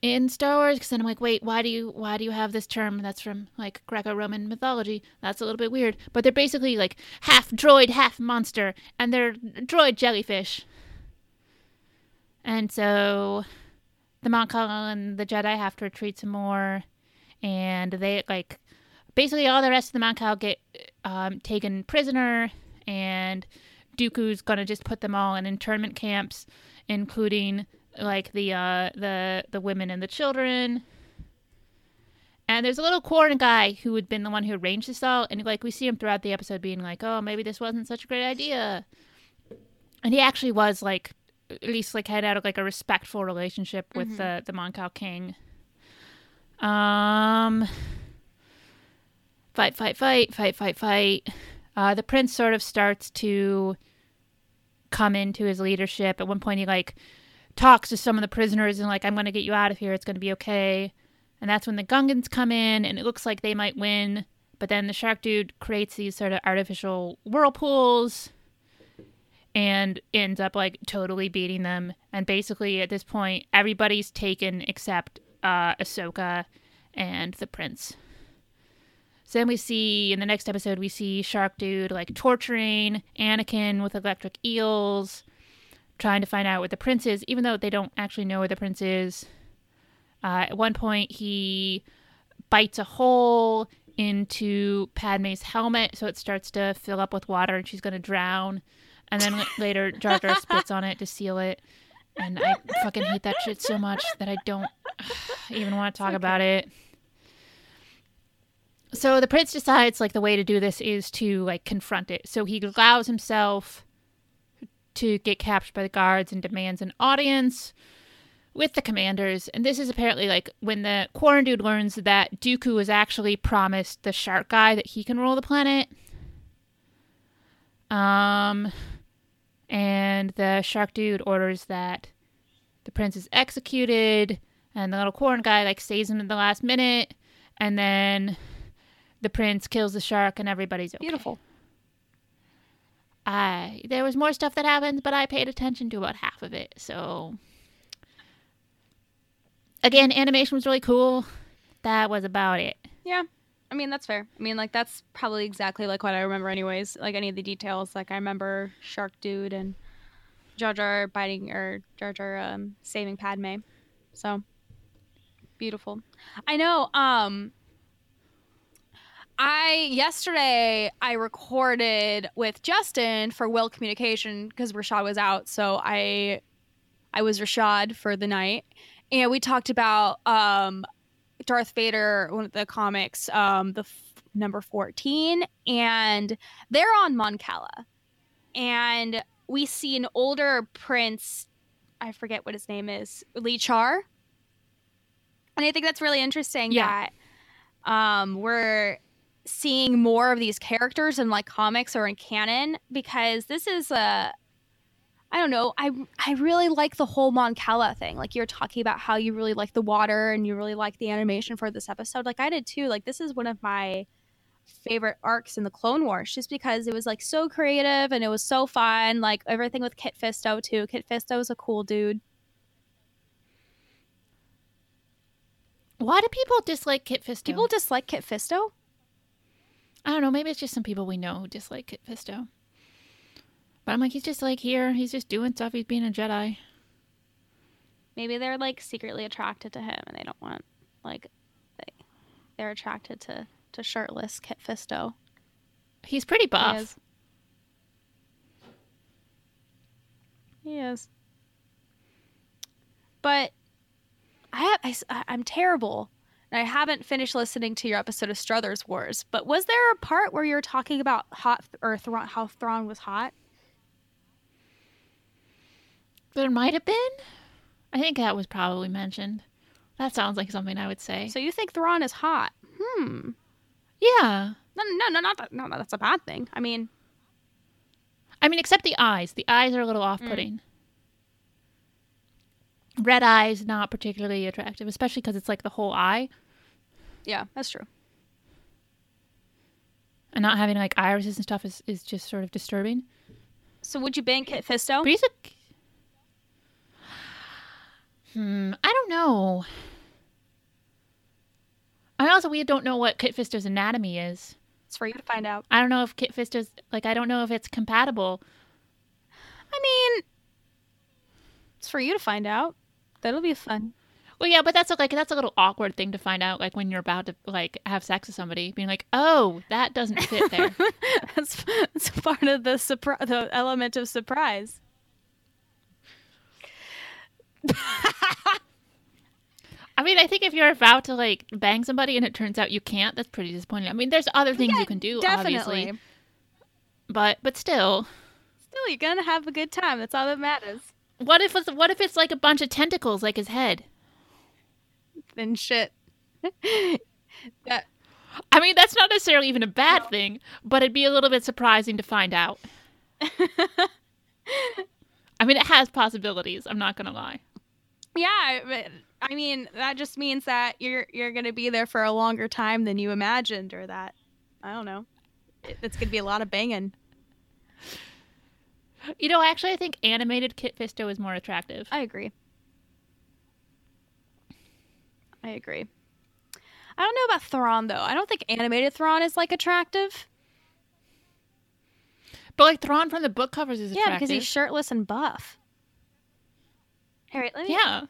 in Star Wars because then I'm like, wait, why do you why do you have this term that's from like Greco-Roman mythology? That's a little bit weird. But they're basically like half droid, half monster, and they're droid jellyfish. And so the Mon Cal and the Jedi have to retreat some more, and they like basically all the rest of the Mon Cal get um, taken prisoner, and Dooku's gonna just put them all in internment camps, including like the uh, the the women and the children. And there's a little corn guy who had been the one who arranged this all, and like we see him throughout the episode being like, "Oh, maybe this wasn't such a great idea," and he actually was like, at least like had out of like a respectful relationship with the the Mon Cal King. Um, fight, fight, fight, fight, fight, fight. Uh, the prince sort of starts to come into his leadership. At one point, he like talks to some of the prisoners and like, "I'm going to get you out of here. It's going to be okay." And that's when the Gungans come in, and it looks like they might win. But then the shark dude creates these sort of artificial whirlpools and ends up like totally beating them. And basically, at this point, everybody's taken except uh, Ahsoka and the prince. So then we see in the next episode, we see Shark Dude like torturing Anakin with electric eels, trying to find out where the prince is, even though they don't actually know where the prince is. Uh, at one point, he bites a hole into Padme's helmet, so it starts to fill up with water, and she's going to drown. And then later, Jar Jar spits on it to seal it. And I fucking hate that shit so much that I don't even want to talk about it. So the prince decides like the way to do this is to like confront it. So he allows himself to get captured by the guards and demands an audience with the commanders. And this is apparently like when the Quarren dude learns that Dooku was actually promised the shark guy that he can rule the planet. Um and the shark dude orders that the prince is executed and the little corn guy like saves him at the last minute and then the prince kills the shark and everybody's okay. Beautiful. I there was more stuff that happened, but I paid attention to about half of it. So again, animation was really cool. That was about it. Yeah. I mean, that's fair. I mean, like, that's probably exactly like what I remember, anyways. Like, any of the details. Like, I remember Shark Dude and Jar Jar biting, or Jar Jar um, saving Padme. So, beautiful. I know, um, I, yesterday, I recorded with Justin for Will Communication because Rashad was out. So, I, I was Rashad for the night. And we talked about, um, Darth Vader, one of the comics, um, the f- number 14, and they're on Mon Cala. And we see an older prince, I forget what his name is, Lee Char. And I think that's really interesting Yeah. that um, we're seeing more of these characters in like comics or in canon because this is a I don't know. I I really like the whole Mon Cala thing. Like you're talking about how you really like the water and you really like the animation for this episode. Like I did too. Like this is one of my favorite arcs in the Clone Wars, just because it was like so creative and it was so fun. Like everything with Kit Fisto too. Kit Fisto is a cool dude. Why do people dislike Kit Fisto? People dislike Kit Fisto. I don't know. Maybe it's just some people we know who dislike Kit Fisto. But I'm like, he's just like here. He's just doing stuff. He's being a Jedi. Maybe they're like secretly attracted to him and they don't want like they they're attracted to to shirtless Kit Fisto. He's pretty He buff. is. He is. But I have I'm terrible. And I haven't finished listening to your episode of Struthers Wars. But was there a part where you were talking about hot or Thrawn, how Thrawn was hot? There might have been. I think that was probably mentioned. That sounds like something I would say. So you think Thrawn is hot? Hmm. yeah. No, no, no, not that. No, that's a bad thing. I mean, I mean, except the eyes. The eyes are a little off putting. Red eyes, not particularly attractive, especially because it's like the whole eye. yeah, that's true. And not having like irises and stuff is, is just sort of disturbing. So would you bang Kit Fisto? But he's a. Hmm, I don't know. I also, we don't know what Kit Fisto's anatomy is. It's for you to find out. I don't know if Kit Fisto's, like, I don't know if it's compatible. I mean, it's for you to find out. That'll be fun. Well, yeah, but that's a, like that's a little awkward thing to find out, like when you're about to like have sex with somebody, being like, "Oh, that doesn't fit there." that's that's part of the surprise, the element of surprise. I mean, I think if you're about to like bang somebody and it turns out you can't, that's pretty disappointing. I mean, there's other things you can do, Definitely. obviously, but but still, Still, you're gonna have a good time. That's all that matters. What if it's what if it's like a bunch of tentacles, like his head? Then shit. that I mean, that's not necessarily even a bad thing, but it'd be a little bit surprising to find out. I mean, it has possibilities. I'm not gonna lie. yeah, but, I mean that just means that you're you're gonna be there for a longer time than you imagined, or that I don't know. It, it's gonna be a lot of banging. You know, actually, I think animated Kit Fisto is more attractive. I agree. I agree. I don't know about Thrawn though. I don't think animated Thrawn is like attractive. But like Thrawn from the book covers is Yeah, attractive. because he's shirtless and buff. All right, let me. yeah.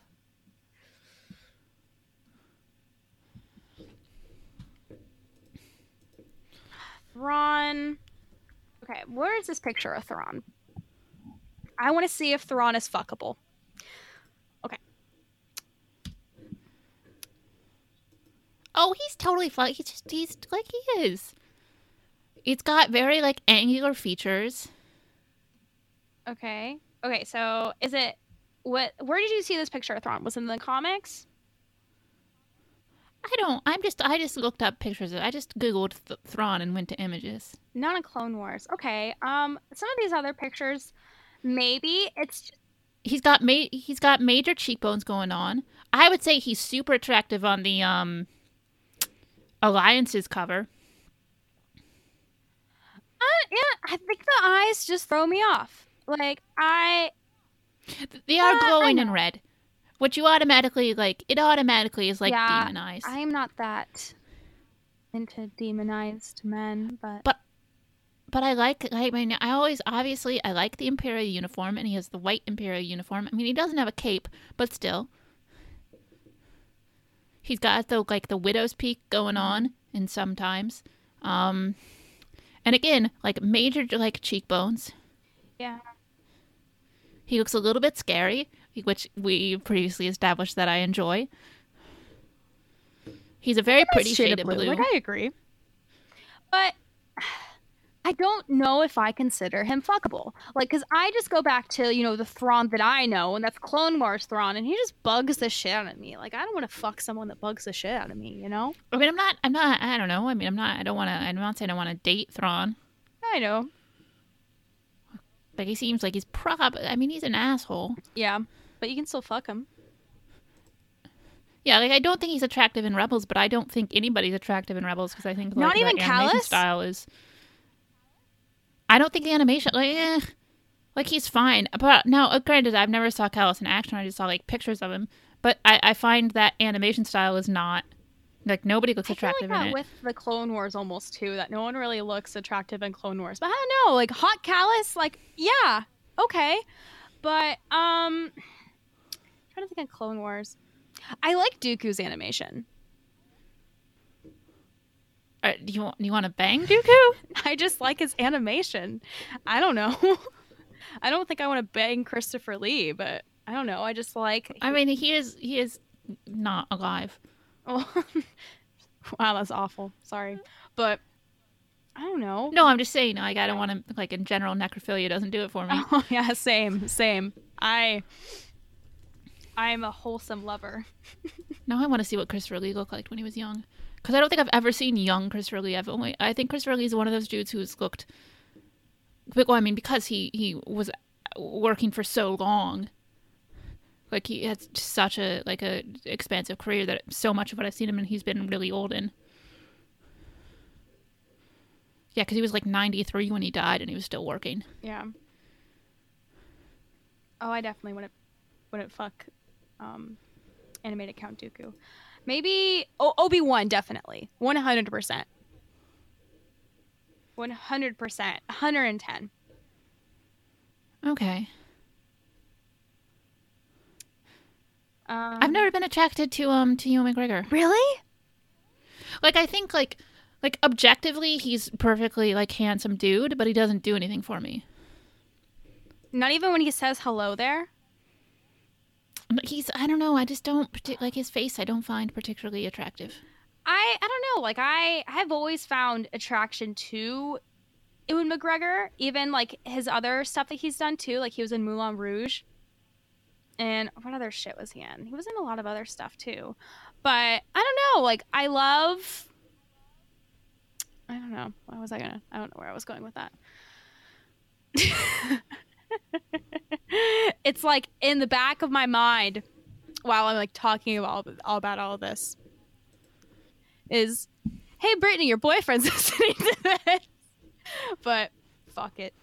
Thrawn. Okay, where is this picture of Thrawn? I want to see if Thrawn is fuckable. Okay. Oh, he's totally fine. He's just he's like he is. It's got very like angular features. Okay. Okay, so is it what where did you see this picture of Thrawn? Was it in the comics? I don't. I'm just. I just looked up pictures. of I just googled th- Thrawn and went to images. Not in Clone Wars. Okay. Um some of these other pictures maybe it's He's got ma- He's got major cheekbones going on. I would say he's super attractive on the um alliances cover. uh, yeah, I think the eyes just throw me off. Like I They are Uh, glowing in red, which you automatically like. It automatically is like Yeah, demon eyes. I'm not that into demonized men, but But but I like I mean I always obviously I like the Imperial uniform and he has the white Imperial uniform. I mean he doesn't have a cape, but still. He's got the like the widow's peak going on and sometimes. Um and again, like major like cheekbones. yeah. He looks a little bit scary, which we previously established that I enjoy. He's a very pretty shade, of blue. Like I agree. But I don't know if I consider him fuckable. Like, cause I just go back to you know the Thrawn that I know, and that's Clone Wars Thrawn, and he just bugs the shit out of me. Like, I don't want to fuck someone that bugs the shit out of me. You know? I mean, I'm not. I'm not. I don't know. I mean, I'm not. I don't want to. I'm not saying I want to date Thrawn. I know. Like he seems like he's prob. I mean, he's an asshole. Yeah, but you can still fuck him. Yeah, like I don't think he's attractive in Rebels, but I don't think anybody's attractive in Rebels because I think like, Not even Kallus? style is. I don't think the animation like eh, like he's fine, but now uh, granted I've never saw Kallus in action. I just saw like pictures of him, but I, I find that animation style is not like nobody looks I like attractive that in it. with the Clone Wars almost too. That no one really looks attractive in Clone Wars. But I don't know, like hot Kallus, like yeah, okay. But um, I'm trying to think of Clone Wars. I like Dooku's animation. Uh, do you want you want to bang Dooku? I just like his animation. I don't know. I don't think I want to bang Christopher Lee, but I don't know. I just like. I mean, he is he is not alive. Oh, wow, that's awful. Sorry, but I don't know. No, I'm just saying. Like, I don't want to like in general. Necrophilia doesn't do it for me. Oh yeah, same, same. I I am a wholesome lover. Now I want to see what Christopher Lee looked like when he was young. Because I don't think I've ever seen young Christopher Lee. I've only I think Christopher Lee is one of those dudes who's looked. Well, I mean, because he he was working for so long. Like he had such a like a expansive career that so much of what I've seen him and he's been really old in. Yeah, because he was like 93 when he died, and he was still working. Yeah. Oh, I definitely wouldn't wouldn't fuck um animated Count Dooku. Maybe oh, Obi Wan definitely one hundred percent. One hundred percent, one hundred and ten. Okay. Um, I've never been attracted to um to Ewan McGregor. really. Like I think like like objectively he's perfectly like handsome dude, but he doesn't do anything for me. Not even when he says hello there. But He's I don't know, I just don't like his face I don't find particularly attractive. I I don't know. Like I I've always found attraction to Ewan McGregor, even like his other stuff that he's done too. Like he was in Moulin Rouge. And what other shit was he in? He was in a lot of other stuff too. But I don't know. Like I love I don't know. Why was I gonna I don't know where I was going with that. it's like in the back of my mind while I'm like talking about all about all of this is, "Hey, Brittany, your boyfriend's listening to this." But fuck it.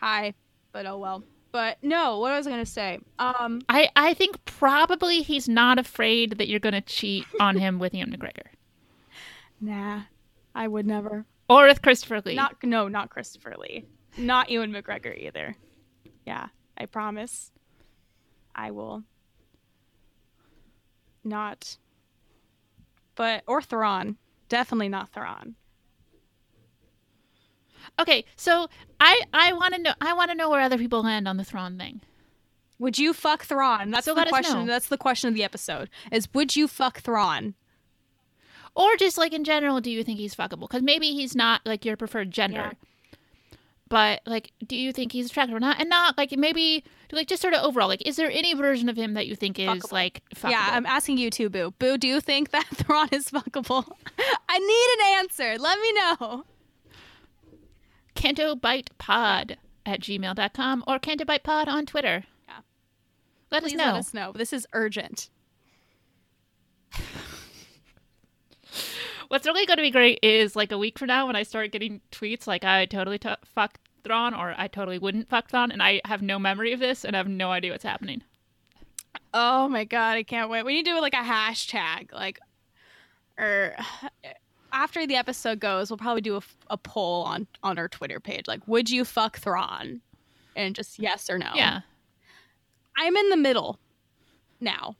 Hi, but oh well. But no, what I was I gonna say? Um, I I think probably he's not afraid that you're going to cheat on him with Ewan McGregor nah, I would never. or with Christopher Lee. Not no, not Christopher Lee, not Ewan McGregor either. Yeah, I promise. I will not. But or Thrawn, definitely not Thrawn. Okay, so I I want to know I want to know where other people land on the Thrawn thing. Would you fuck Thrawn? That's So the question. That's the question of the episode. Is would you fuck Thrawn? Or just like in general, do you think he's fuckable? Because maybe he's not like your preferred gender. But like, do you think he's attractive or not? And not like maybe like just sort of overall, like, is there any version of him that you think is Fuckable. like fuckable? Yeah, I'm asking you too, Boo. Boo, do you think that Thrawn is fuckable? I need an answer. Let me know. cantobightpod at gmail.com or cantobightpod on Twitter. Yeah. Let Please us know. let us know. This is urgent. What's really going to be great is like a week from now when I start getting tweets like I totally t- fucked Thrawn or I totally wouldn't fuck Thrawn and I have no memory of this and I have no idea what's happening. Oh my god, I can't wait. We need to do like a hashtag, like, or after the episode goes, we'll probably do a, a poll on on our Twitter page. Like, would you fuck Thrawn? And just yes or no. Yeah. I'm in the middle now.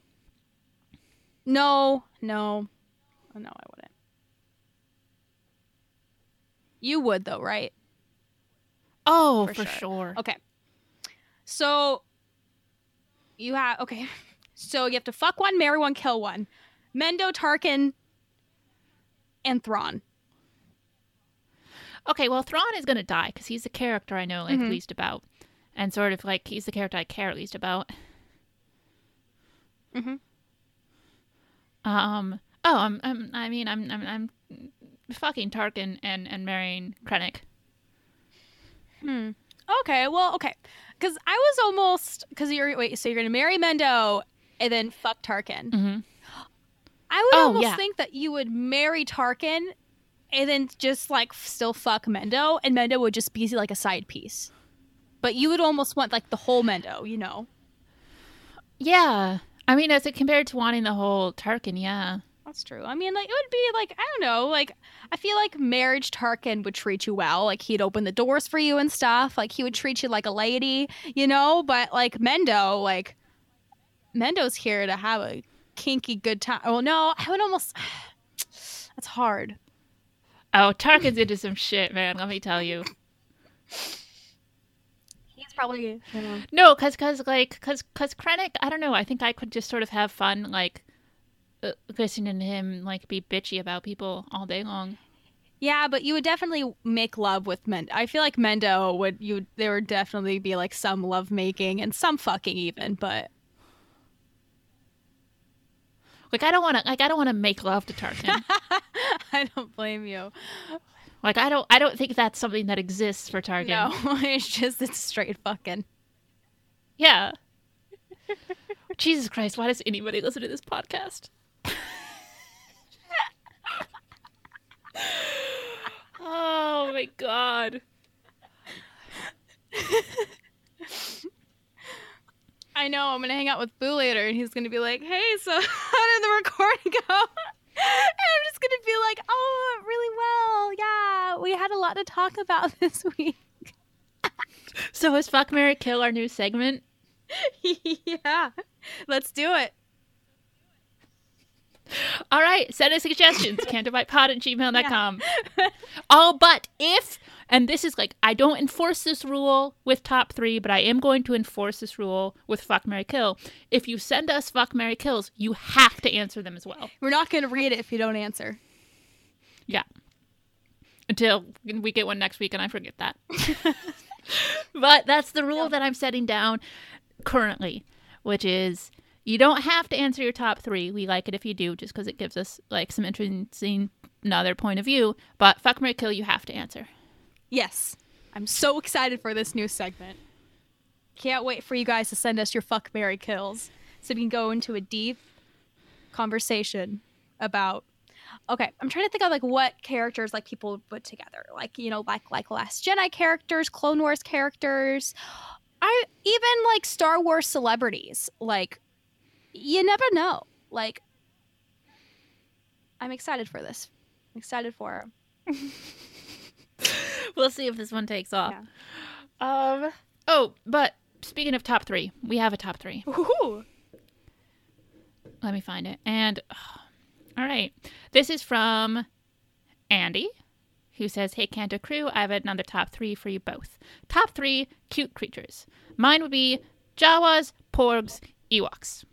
No, no, no, I wouldn't. You would though, right? Oh, For for, sure. sure. Okay. So you have okay. So you have to fuck one, marry one, kill one. Mendo, Tarkin, and Thrawn. Okay, well, Thrawn is going to die because he's the character I know like Mhm. least about, and sort of like he's the character I care least about. Mm-hmm. Um. Oh, I'm. I'm I mean, I'm. I'm. I'm fucking Tarkin and and marrying Krennic. Hmm. Okay, well, okay, because I was almost because you're wait, so you're gonna marry Mendo and then fuck Tarkin. Mhm. I would Oh, almost yeah. think that you would marry Tarkin and then just like still fuck Mendo, and Mendo would just be like a side piece. But you would almost want like the whole Mendo, you know? Yeah. I mean, as it compared to wanting the whole Tarkin, yeah. That's true. I mean, like it would be like I don't know, like I feel like marriage Tarkin would treat you well. Like he'd open the doors for you and stuff. Like he would treat you like a lady, you know. But like Mendo, like Mendo's here to have a kinky good time. Well, oh, no, I would almost. That's hard. Oh, Tarkin's into some shit, man. Let me tell you. He's probably. You know. No, cause, cause, like, cause, cause Krennic. I don't know. I think I could just sort of have fun, like, listening to him like be bitchy about people all day long. Yeah, but you would definitely make love with Mendo. I feel like Mendo would you. There would definitely be like some love making and some fucking even, but Like, I don't want to, like, I don't want to make love to Tarkin. I don't blame you. like, I don't, I don't think that's something that exists for Tarkin. No, it's just it's straight fucking. Yeah. Jesus Christ, why does anybody listen to this podcast? Oh my god. I know. I'm gonna hang out with Boo later, and he's gonna be like, "Hey, so how did the recording go?" And I'm just gonna be like, "Oh, really well. Yeah, we had a lot to talk about this week." So is Fuck Marry Kill our new segment? yeah, let's do it. All right, send us suggestions. Cantobightpod at gmail.com. Oh, but if, and this is like, I don't enforce this rule with top three, but I am going to enforce this rule with Fuck Marry Kill. If you send us Fuck Marry Kills, you have to answer them as well. We're not gonna read it if you don't answer. Yeah. Until we get one next week and I forget that. but that's the rule that I'm setting down currently, which is you don't have to answer your top three. We like it if you do, just because it gives us like some interesting another point of view. But fuck Marry Kill, you have to answer. Yes, I'm so excited for this new segment. Can't wait for you guys to send us your fuck Marry kills so we can go into a deep conversation about okay i'm trying to think of like what characters like people would put together like you know like like last jedi characters clone wars characters i even like star wars celebrities like you never know like i'm excited for this i'm excited for We'll see if this one takes off. Um. Oh, but speaking of top three, we have a top three. Ooh. Let me find it. And all right, this is from Andy, who says, "Hey, Canto Crew, I have another top three for you both. Top three cute creatures. Mine would be Jawas, Porgs, Ewoks."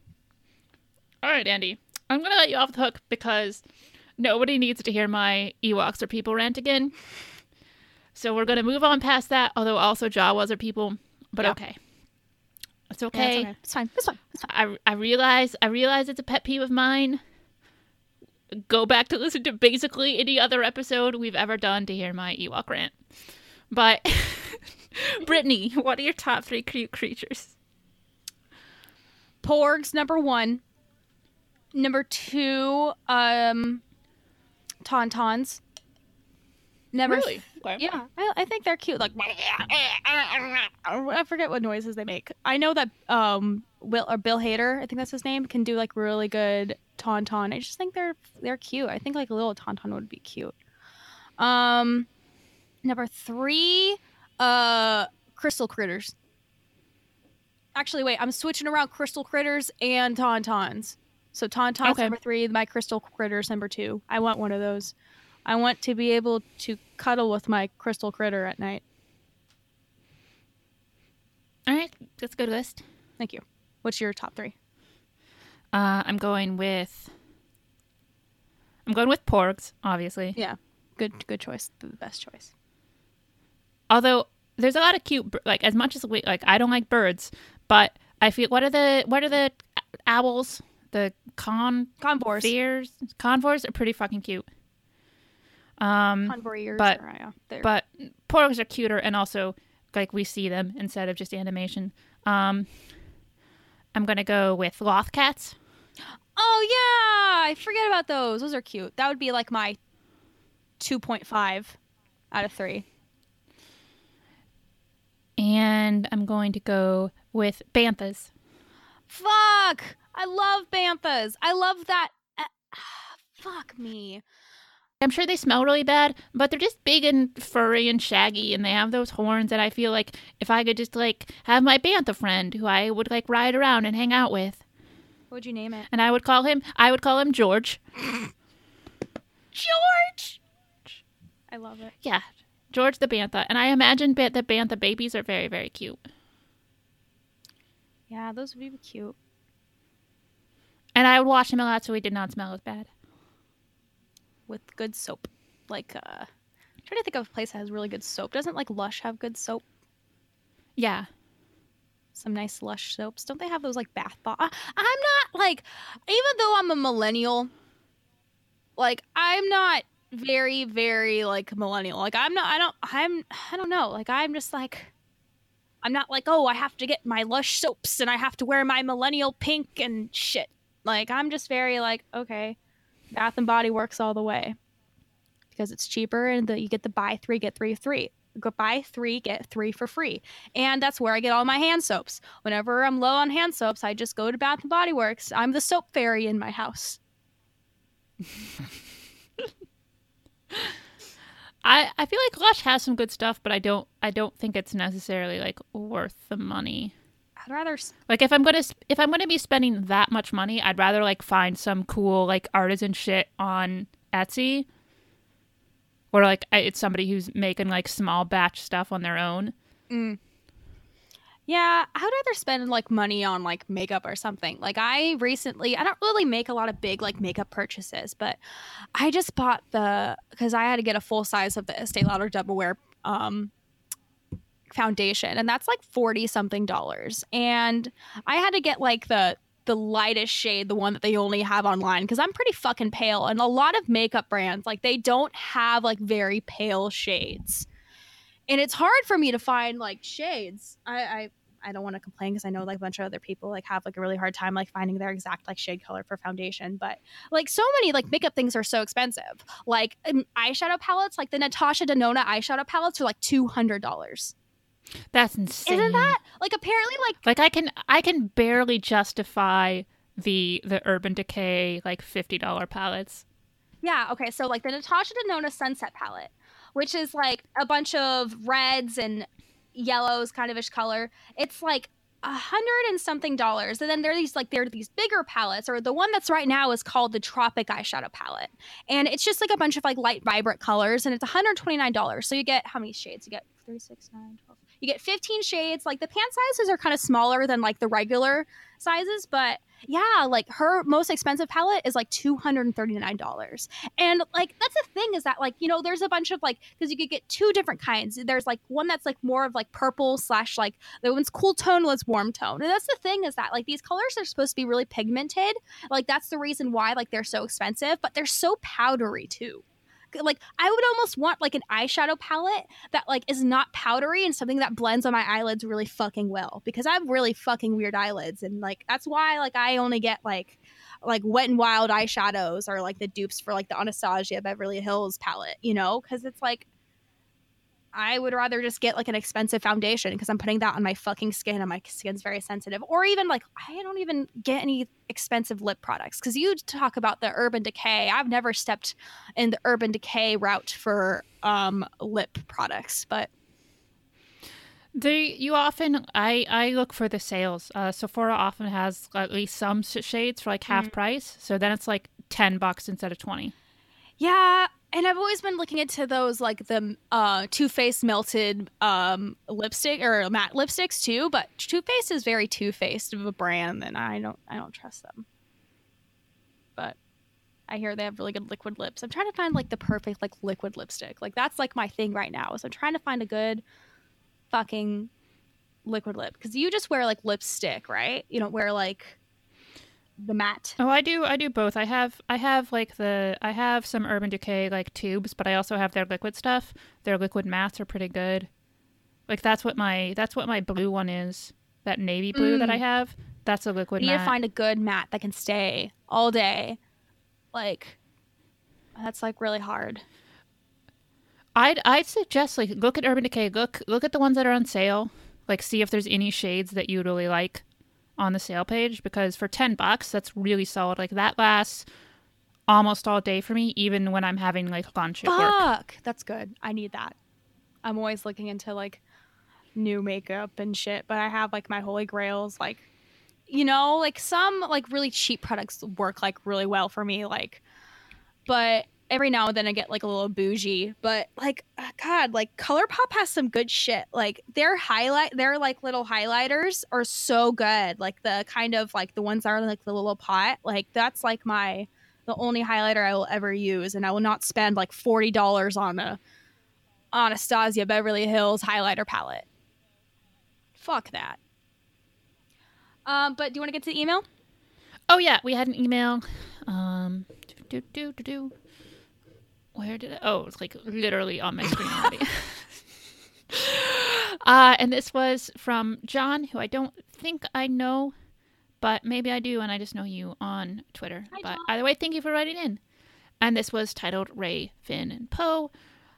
All right, Andy, I'm gonna let you off the hook because nobody needs to hear my Ewoks or people rant again. So we're gonna move on past that. Although also Jawas are people, but Yeah. okay, it's Yeah, okay. it's okay. It's fine. It's fine. It's fine. I, I realize I realize it's a pet peeve of mine. Go back to listen to basically any other episode we've ever done to hear my Ewok rant. But Brittany, what are your top three cute creatures? Porgs number one. Number two, um, Tauntauns. Number Really? Okay. yeah, I, I think they're cute. Like I forget what noises they make. I know that um Will or Bill Hader, I think that's his name, can do like really good tauntaun. I just think they're they're cute. I think like a little tauntaun would be cute. Um, number three, uh, crystal critters. Actually, wait, I'm switching around crystal critters and tauntauns. So tauntauns Okay. number three, my crystal critters number two. I want one of those. I want to be able to cuddle with my crystal critter at night. All right, that's a good list. Thank you. What's your top three? Uh, I'm going with I'm going with Porgs, obviously. Yeah, good good choice. The best choice. Although there's a lot of cute like as much as we like I don't like birds, but I feel what are the what are the owls? The con Convors. fears convors are pretty fucking cute. Um, Convor ears. but- or, yeah, they're- but porgs are cuter, and also like we see them instead of just animation. Um, I'm gonna go with Loth Cats. Oh yeah, I forget about those. Those are cute. That would be like my 2.5 out of 3. And I'm going to go with Banthas. Fuck! I love banthas. I love that. Uh, fuck me. I'm sure they smell really bad, but they're just big and furry and shaggy, and they have those horns. And I feel like if I could just like have my bantha friend who I would like ride around and hang out with, What would you name it? and I would call him, I would call him George. George. I love it. Yeah, George the bantha. And I imagine ba- the bantha babies are very, very cute. Yeah, those would be cute. And I would wash him a lot so he did not smell as bad. with good soap. Like, uh, I'm trying to think of a place that has really good soap. Doesn't like Lush have good soap? Yeah. Some nice Lush soaps. Don't they have those like bath bomb? I- I'm not like, even though I'm a millennial, like I'm not very, very like millennial. Like I'm not. I don't. I'm. I don't know. Like I'm just like. I'm not like, oh, I have to get my Lush soaps and I have to wear my millennial pink and shit. Like I'm just very like, okay, Bath and Body Works all the way because it's cheaper and the, you get the buy three get three free. Go buy three get three for free, and that's where I get all my hand soaps. Whenever I'm low on hand soaps, I just go to Bath and Body Works. I'm the soap fairy in my house. I, I feel like Lush has some good stuff, but I don't I don't think it's necessarily like worth the money. I'd rather Like if I'm gonna if I'm gonna be spending that much money, I'd rather like find some cool like artisan shit on Etsy, or like it's somebody who's making like small batch stuff on their own. Yeah, I would rather spend like money on like makeup or something. Like I recently, I don't really make a lot of big like makeup purchases, but I just bought the because I had to get a full size of the Estee Lauder Double Wear um foundation, and that's like forty something dollars. And I had to get like the the lightest shade, the one that they only have online, because I'm pretty fucking pale, and a lot of makeup brands like they don't have like very pale shades and it's hard for me to find like shades. I I, I don't want to complain because I know like a bunch of other people like have like a really hard time like finding their exact like shade color for foundation. But like so many like makeup things are so expensive. Like um, eyeshadow palettes, like the Natasha Denona eyeshadow palettes are like two hundred dollars. That's insane. Isn't that like apparently like like I can I can barely justify the the Urban Decay like fifty dollar palettes. Yeah, okay. So like the Natasha Denona Sunset palette, which is like a bunch of reds and yellows kind of ish color. It's like a hundred and something dollars. And then there are these like there are these bigger palettes, or the one that's right now is called the Tropic eyeshadow palette. And it's just like a bunch of like light vibrant colors, and it's $129. So you get how many shades? You get three, six, nine, 12. You get 15 shades. Like the pant sizes are kind of smaller than like the regular sizes, but yeah, like her most expensive palette is like $239. And like that's the thing is that like, you know, there's a bunch of like because you could get two different kinds. There's like one that's like more of like purple slash like the one's cool tone, one's warm tone. And that's the thing is that like these colors are supposed to be really pigmented. Like that's the reason why like they're so expensive, but they're so powdery too like I would almost want like an eyeshadow palette that like is not powdery and something that blends on my eyelids really fucking well because I have really fucking weird eyelids and like that's why like I only get like like wet and wild eyeshadows or like the dupes for like the Anastasia Beverly Hills palette, you know, because it's like I would rather just get like an expensive foundation because I'm putting that on my fucking skin and my skin's very sensitive. Or even like I don't even get any expensive lip products because you talk about the Urban Decay. I've never stepped in the Urban Decay route for um, lip products, but They you often I I look for the sales. Uh, Sephora often has at least some shades for like half price, so then it's like ten bucks instead of twenty. yeah. And I've always been looking into those like the uh, Too Faced melted um, lipstick or matte lipsticks too. But Too Faced is very Too Faced of a brand, and I don't I don't trust them. But I hear they have really good liquid lips. I'm trying to find like the perfect like liquid lipstick. Like that's like my thing right now. So I'm trying to find a good fucking liquid lip because you just wear like lipstick, right? You don't wear like the matte. Oh, I do. I do both. I have. I have like the. I have some Urban Decay like tubes, but I also have their liquid stuff. Their liquid mattes are pretty good. Like that's what my that's what my blue one is. That navy blue that I mm. have. That's a liquid You need matte. to find a good matte that can stay all day. Like that's like really hard. I'd I'd suggest like look at Urban Decay. Look look at the ones that are on sale. Like see if there's any shades that you really like on the sale page because for 10 bucks that's really solid. Like that lasts almost all day for me even when I'm having like lunch at work. Fuck, that's good. I need that. I'm always looking into like new makeup and shit, but I have like my holy grails like you know, like some like really cheap products work like really well for me like but every now and then I get like a little bougie, but like god, like ColourPop has some good shit. Like their highlight their like little highlighters are so good. Like the kind of like the ones that are like the little pot, like that's like my the only highlighter I will ever use and I will not spend like $40 on a Anastasia Beverly Hills highlighter palette. Fuck that. Um, but do you want to get to the email? Oh yeah, we had an email. Um, do do do do. Where did it? Oh, it's like literally on my screen already. uh, and this was from John, who I don't think I know, but maybe I do, and I just know you on Twitter. Hi, but John. either way, thank you for writing in. And this was titled Rey, Finn, and Poe.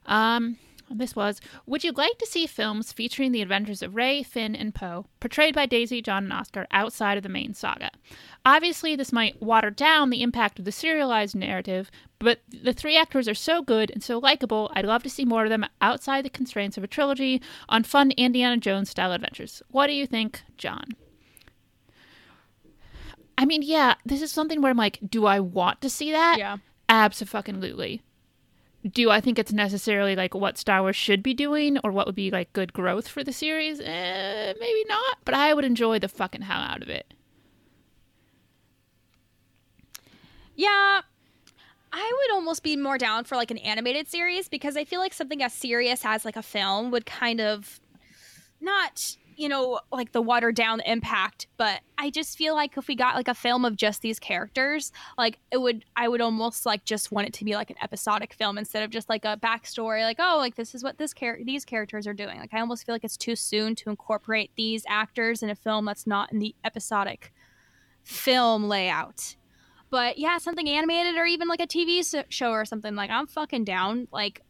Um, this was Would you like to see films featuring the adventures of Rey, Finn, and Poe, portrayed by Daisy, John, and Oscar outside of the main saga? Obviously, this might water down the impact of the serialized narrative, but the three actors are so good and so likable, I'd love to see more of them outside the constraints of a trilogy on fun Indiana Jones style adventures. What do you think, John? I mean, yeah, this is something where I'm like, do I want to see that? Yeah. Absolutely. Do I think it's necessarily like what Star Wars should be doing or what would be like good growth for the series? Eh, maybe not, but I would enjoy the fucking hell out of it. Yeah. I would almost be more down for like an animated series because I feel like something as serious as like a film would kind of not, you know, like the watered down impact, but I just feel like if we got like a film of just these characters, like it would I would almost like just want it to be like an episodic film instead of just like a backstory like oh like this is what this char- these characters are doing. Like I almost feel like it's too soon to incorporate these actors in a film that's not in the episodic film layout. But yeah, something animated or even like a TV show or something like I'm fucking down. Like,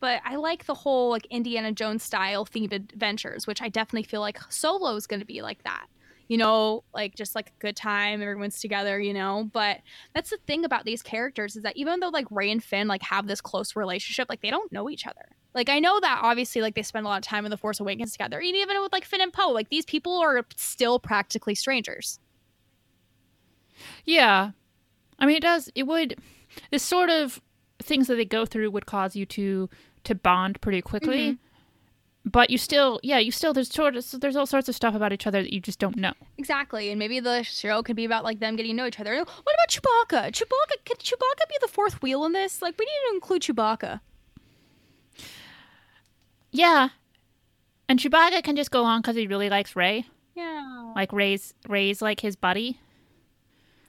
but I like the whole like Indiana Jones style themed adventures, which I definitely feel like Solo is going to be like that. You know, like just like a good time, everyone's together, you know. But that's the thing about these characters is that even though like Rey and Finn like have this close relationship, like they don't know each other. Like I know that obviously like they spend a lot of time in the Force Awakens together. And even with like Finn and Poe, like these people are still practically strangers. Yeah. I mean, it does, it would, this sort of things that they go through would cause you to, to bond pretty quickly. Mm-hmm. But you still, yeah, you still, there's sort of, there's all sorts of stuff about each other that you just don't know. Exactly, and maybe the show could be about like them getting to know each other. What about Chewbacca? Chewbacca could Chewbacca be the fourth wheel in this? Like, we need to include Chewbacca. Yeah. And Chewbacca can just go on because he really likes Rey. Yeah. Like Rey's, Rey's like his buddy.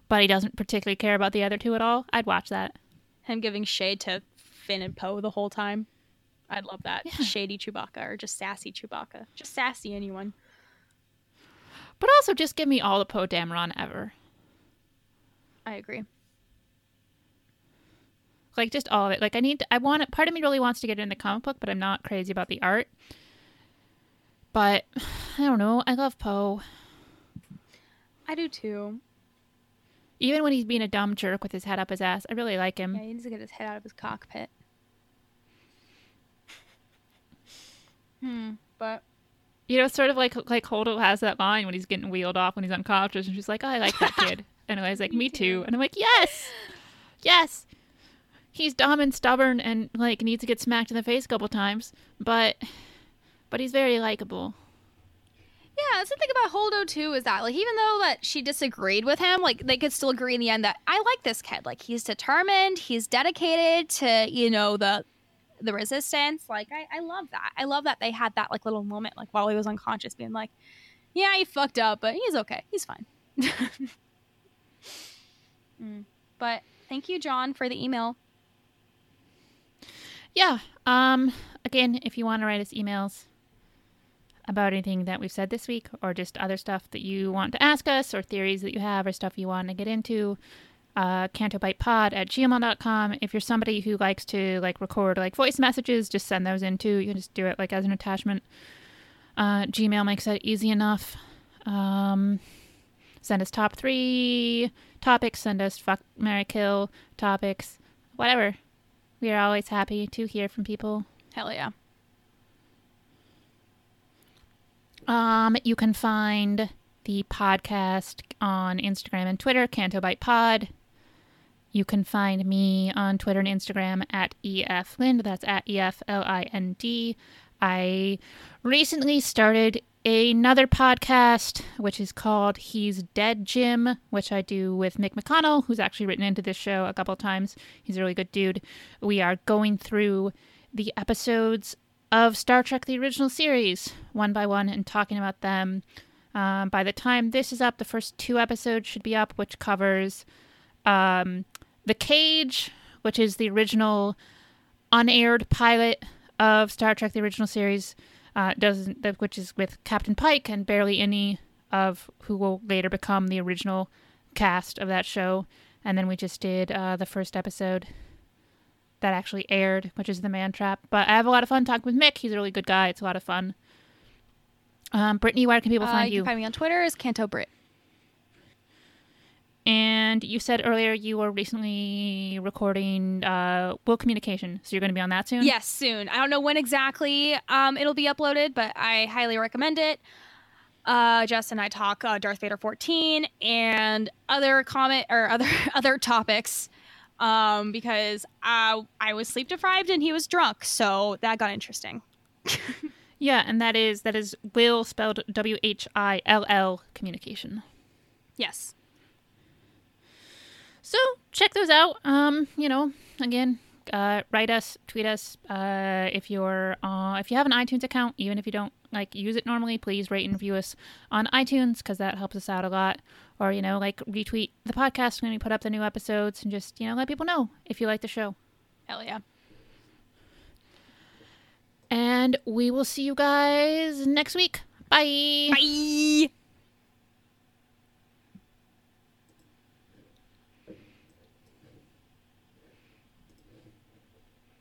But he doesn't particularly care about the other two at all. I'd watch that. Him giving shade to Finn and Poe the whole time. I'd love that. Yeah. Shady Chewbacca or just sassy Chewbacca. Just sassy anyone. But also just give me all the Poe Dameron ever. I agree. Like just all of it. Like I need to, I want it part of me really wants to get into comic book, but I'm not crazy about the art. But I don't know. I love Poe. I do too. Even when he's being a dumb jerk with his head up his ass, I really like him. Yeah, he needs to get his head out of his cockpit. Hmm. But You know, sort of like like Holdo has that line when he's getting wheeled off when he's unconscious, and she's like, "Oh, I like that kid," and I was like, "Me too," and I'm like, "Yes, yes." He's dumb and stubborn and like needs to get smacked in the face a couple times, but but he's very likable. Yeah, that's the thing about Holdo too is that like even though that she disagreed with him, like they could still agree in the end that I like this kid. Like he's determined, he's dedicated to you know the the resistance. Like I, I love that. I love that they had that like little moment like while he was unconscious, being like, yeah, he fucked up, but he's okay, he's fine. Mm. But thank you, John, for the email. Yeah. Um. Again, if you want to write us emails, about anything that we've said this week or just other stuff that you want to ask us or theories that you have or stuff you want to get into, uh, cantobightpod at gmail.com. If you're somebody who likes to like record like voice messages, just send those in too. You can just do it like as an attachment. Uh, Gmail makes that easy enough. Um, send us top three topics. Send us fuck, marry kill topics. Whatever. We are always happy to hear from people. Hell yeah. Um, you can find the podcast on Instagram and Twitter, Cantobight Pod. You can find me on Twitter and Instagram at EF Lind. That's at E F L I N D. I recently started another podcast, which is called He's Dead Jim, which I do with Mick McConnell, who's actually written into this show a couple of times. He's a really good dude. We are going through the episodes of Star Trek the original series one by one and talking about them. Um, by the time this is up, the first two episodes should be up, which covers um, The Cage, which is the original unaired pilot of Star Trek the original series, uh, doesn't which is with Captain Pike and barely any of who will later become the original cast of that show. And then we just did uh, the first episode that actually aired, which is The Man Trap. But I have a lot of fun talking with Mick. He's a really good guy. It's a lot of fun. Um, Brittany, where can people Uh, find you you? can find me on Twitter as Canto Brit. And you said earlier you were recently recording uh, Whill Communication, so you're going to be on that soon. Yes, soon. I don't know when exactly um, it'll be uploaded, but I highly recommend it. Uh, Jess and I talk uh, Darth Vader 14 and other comment or other other topics um, because I I was sleep deprived and he was drunk, so that got interesting. yeah, and that is that is Whill spelled W H I L L Communication. Yes. So check those out. Um, you know, again, uh, write us, tweet us. Uh, if you're uh, if you have an iTunes account, even if you don't like use it normally, please rate and review us on iTunes because that helps us out a lot. Or you know, like retweet the podcast when we put up the new episodes, and just you know let people know if you like the show. Hell yeah. And we will see you guys next week. Bye. Bye.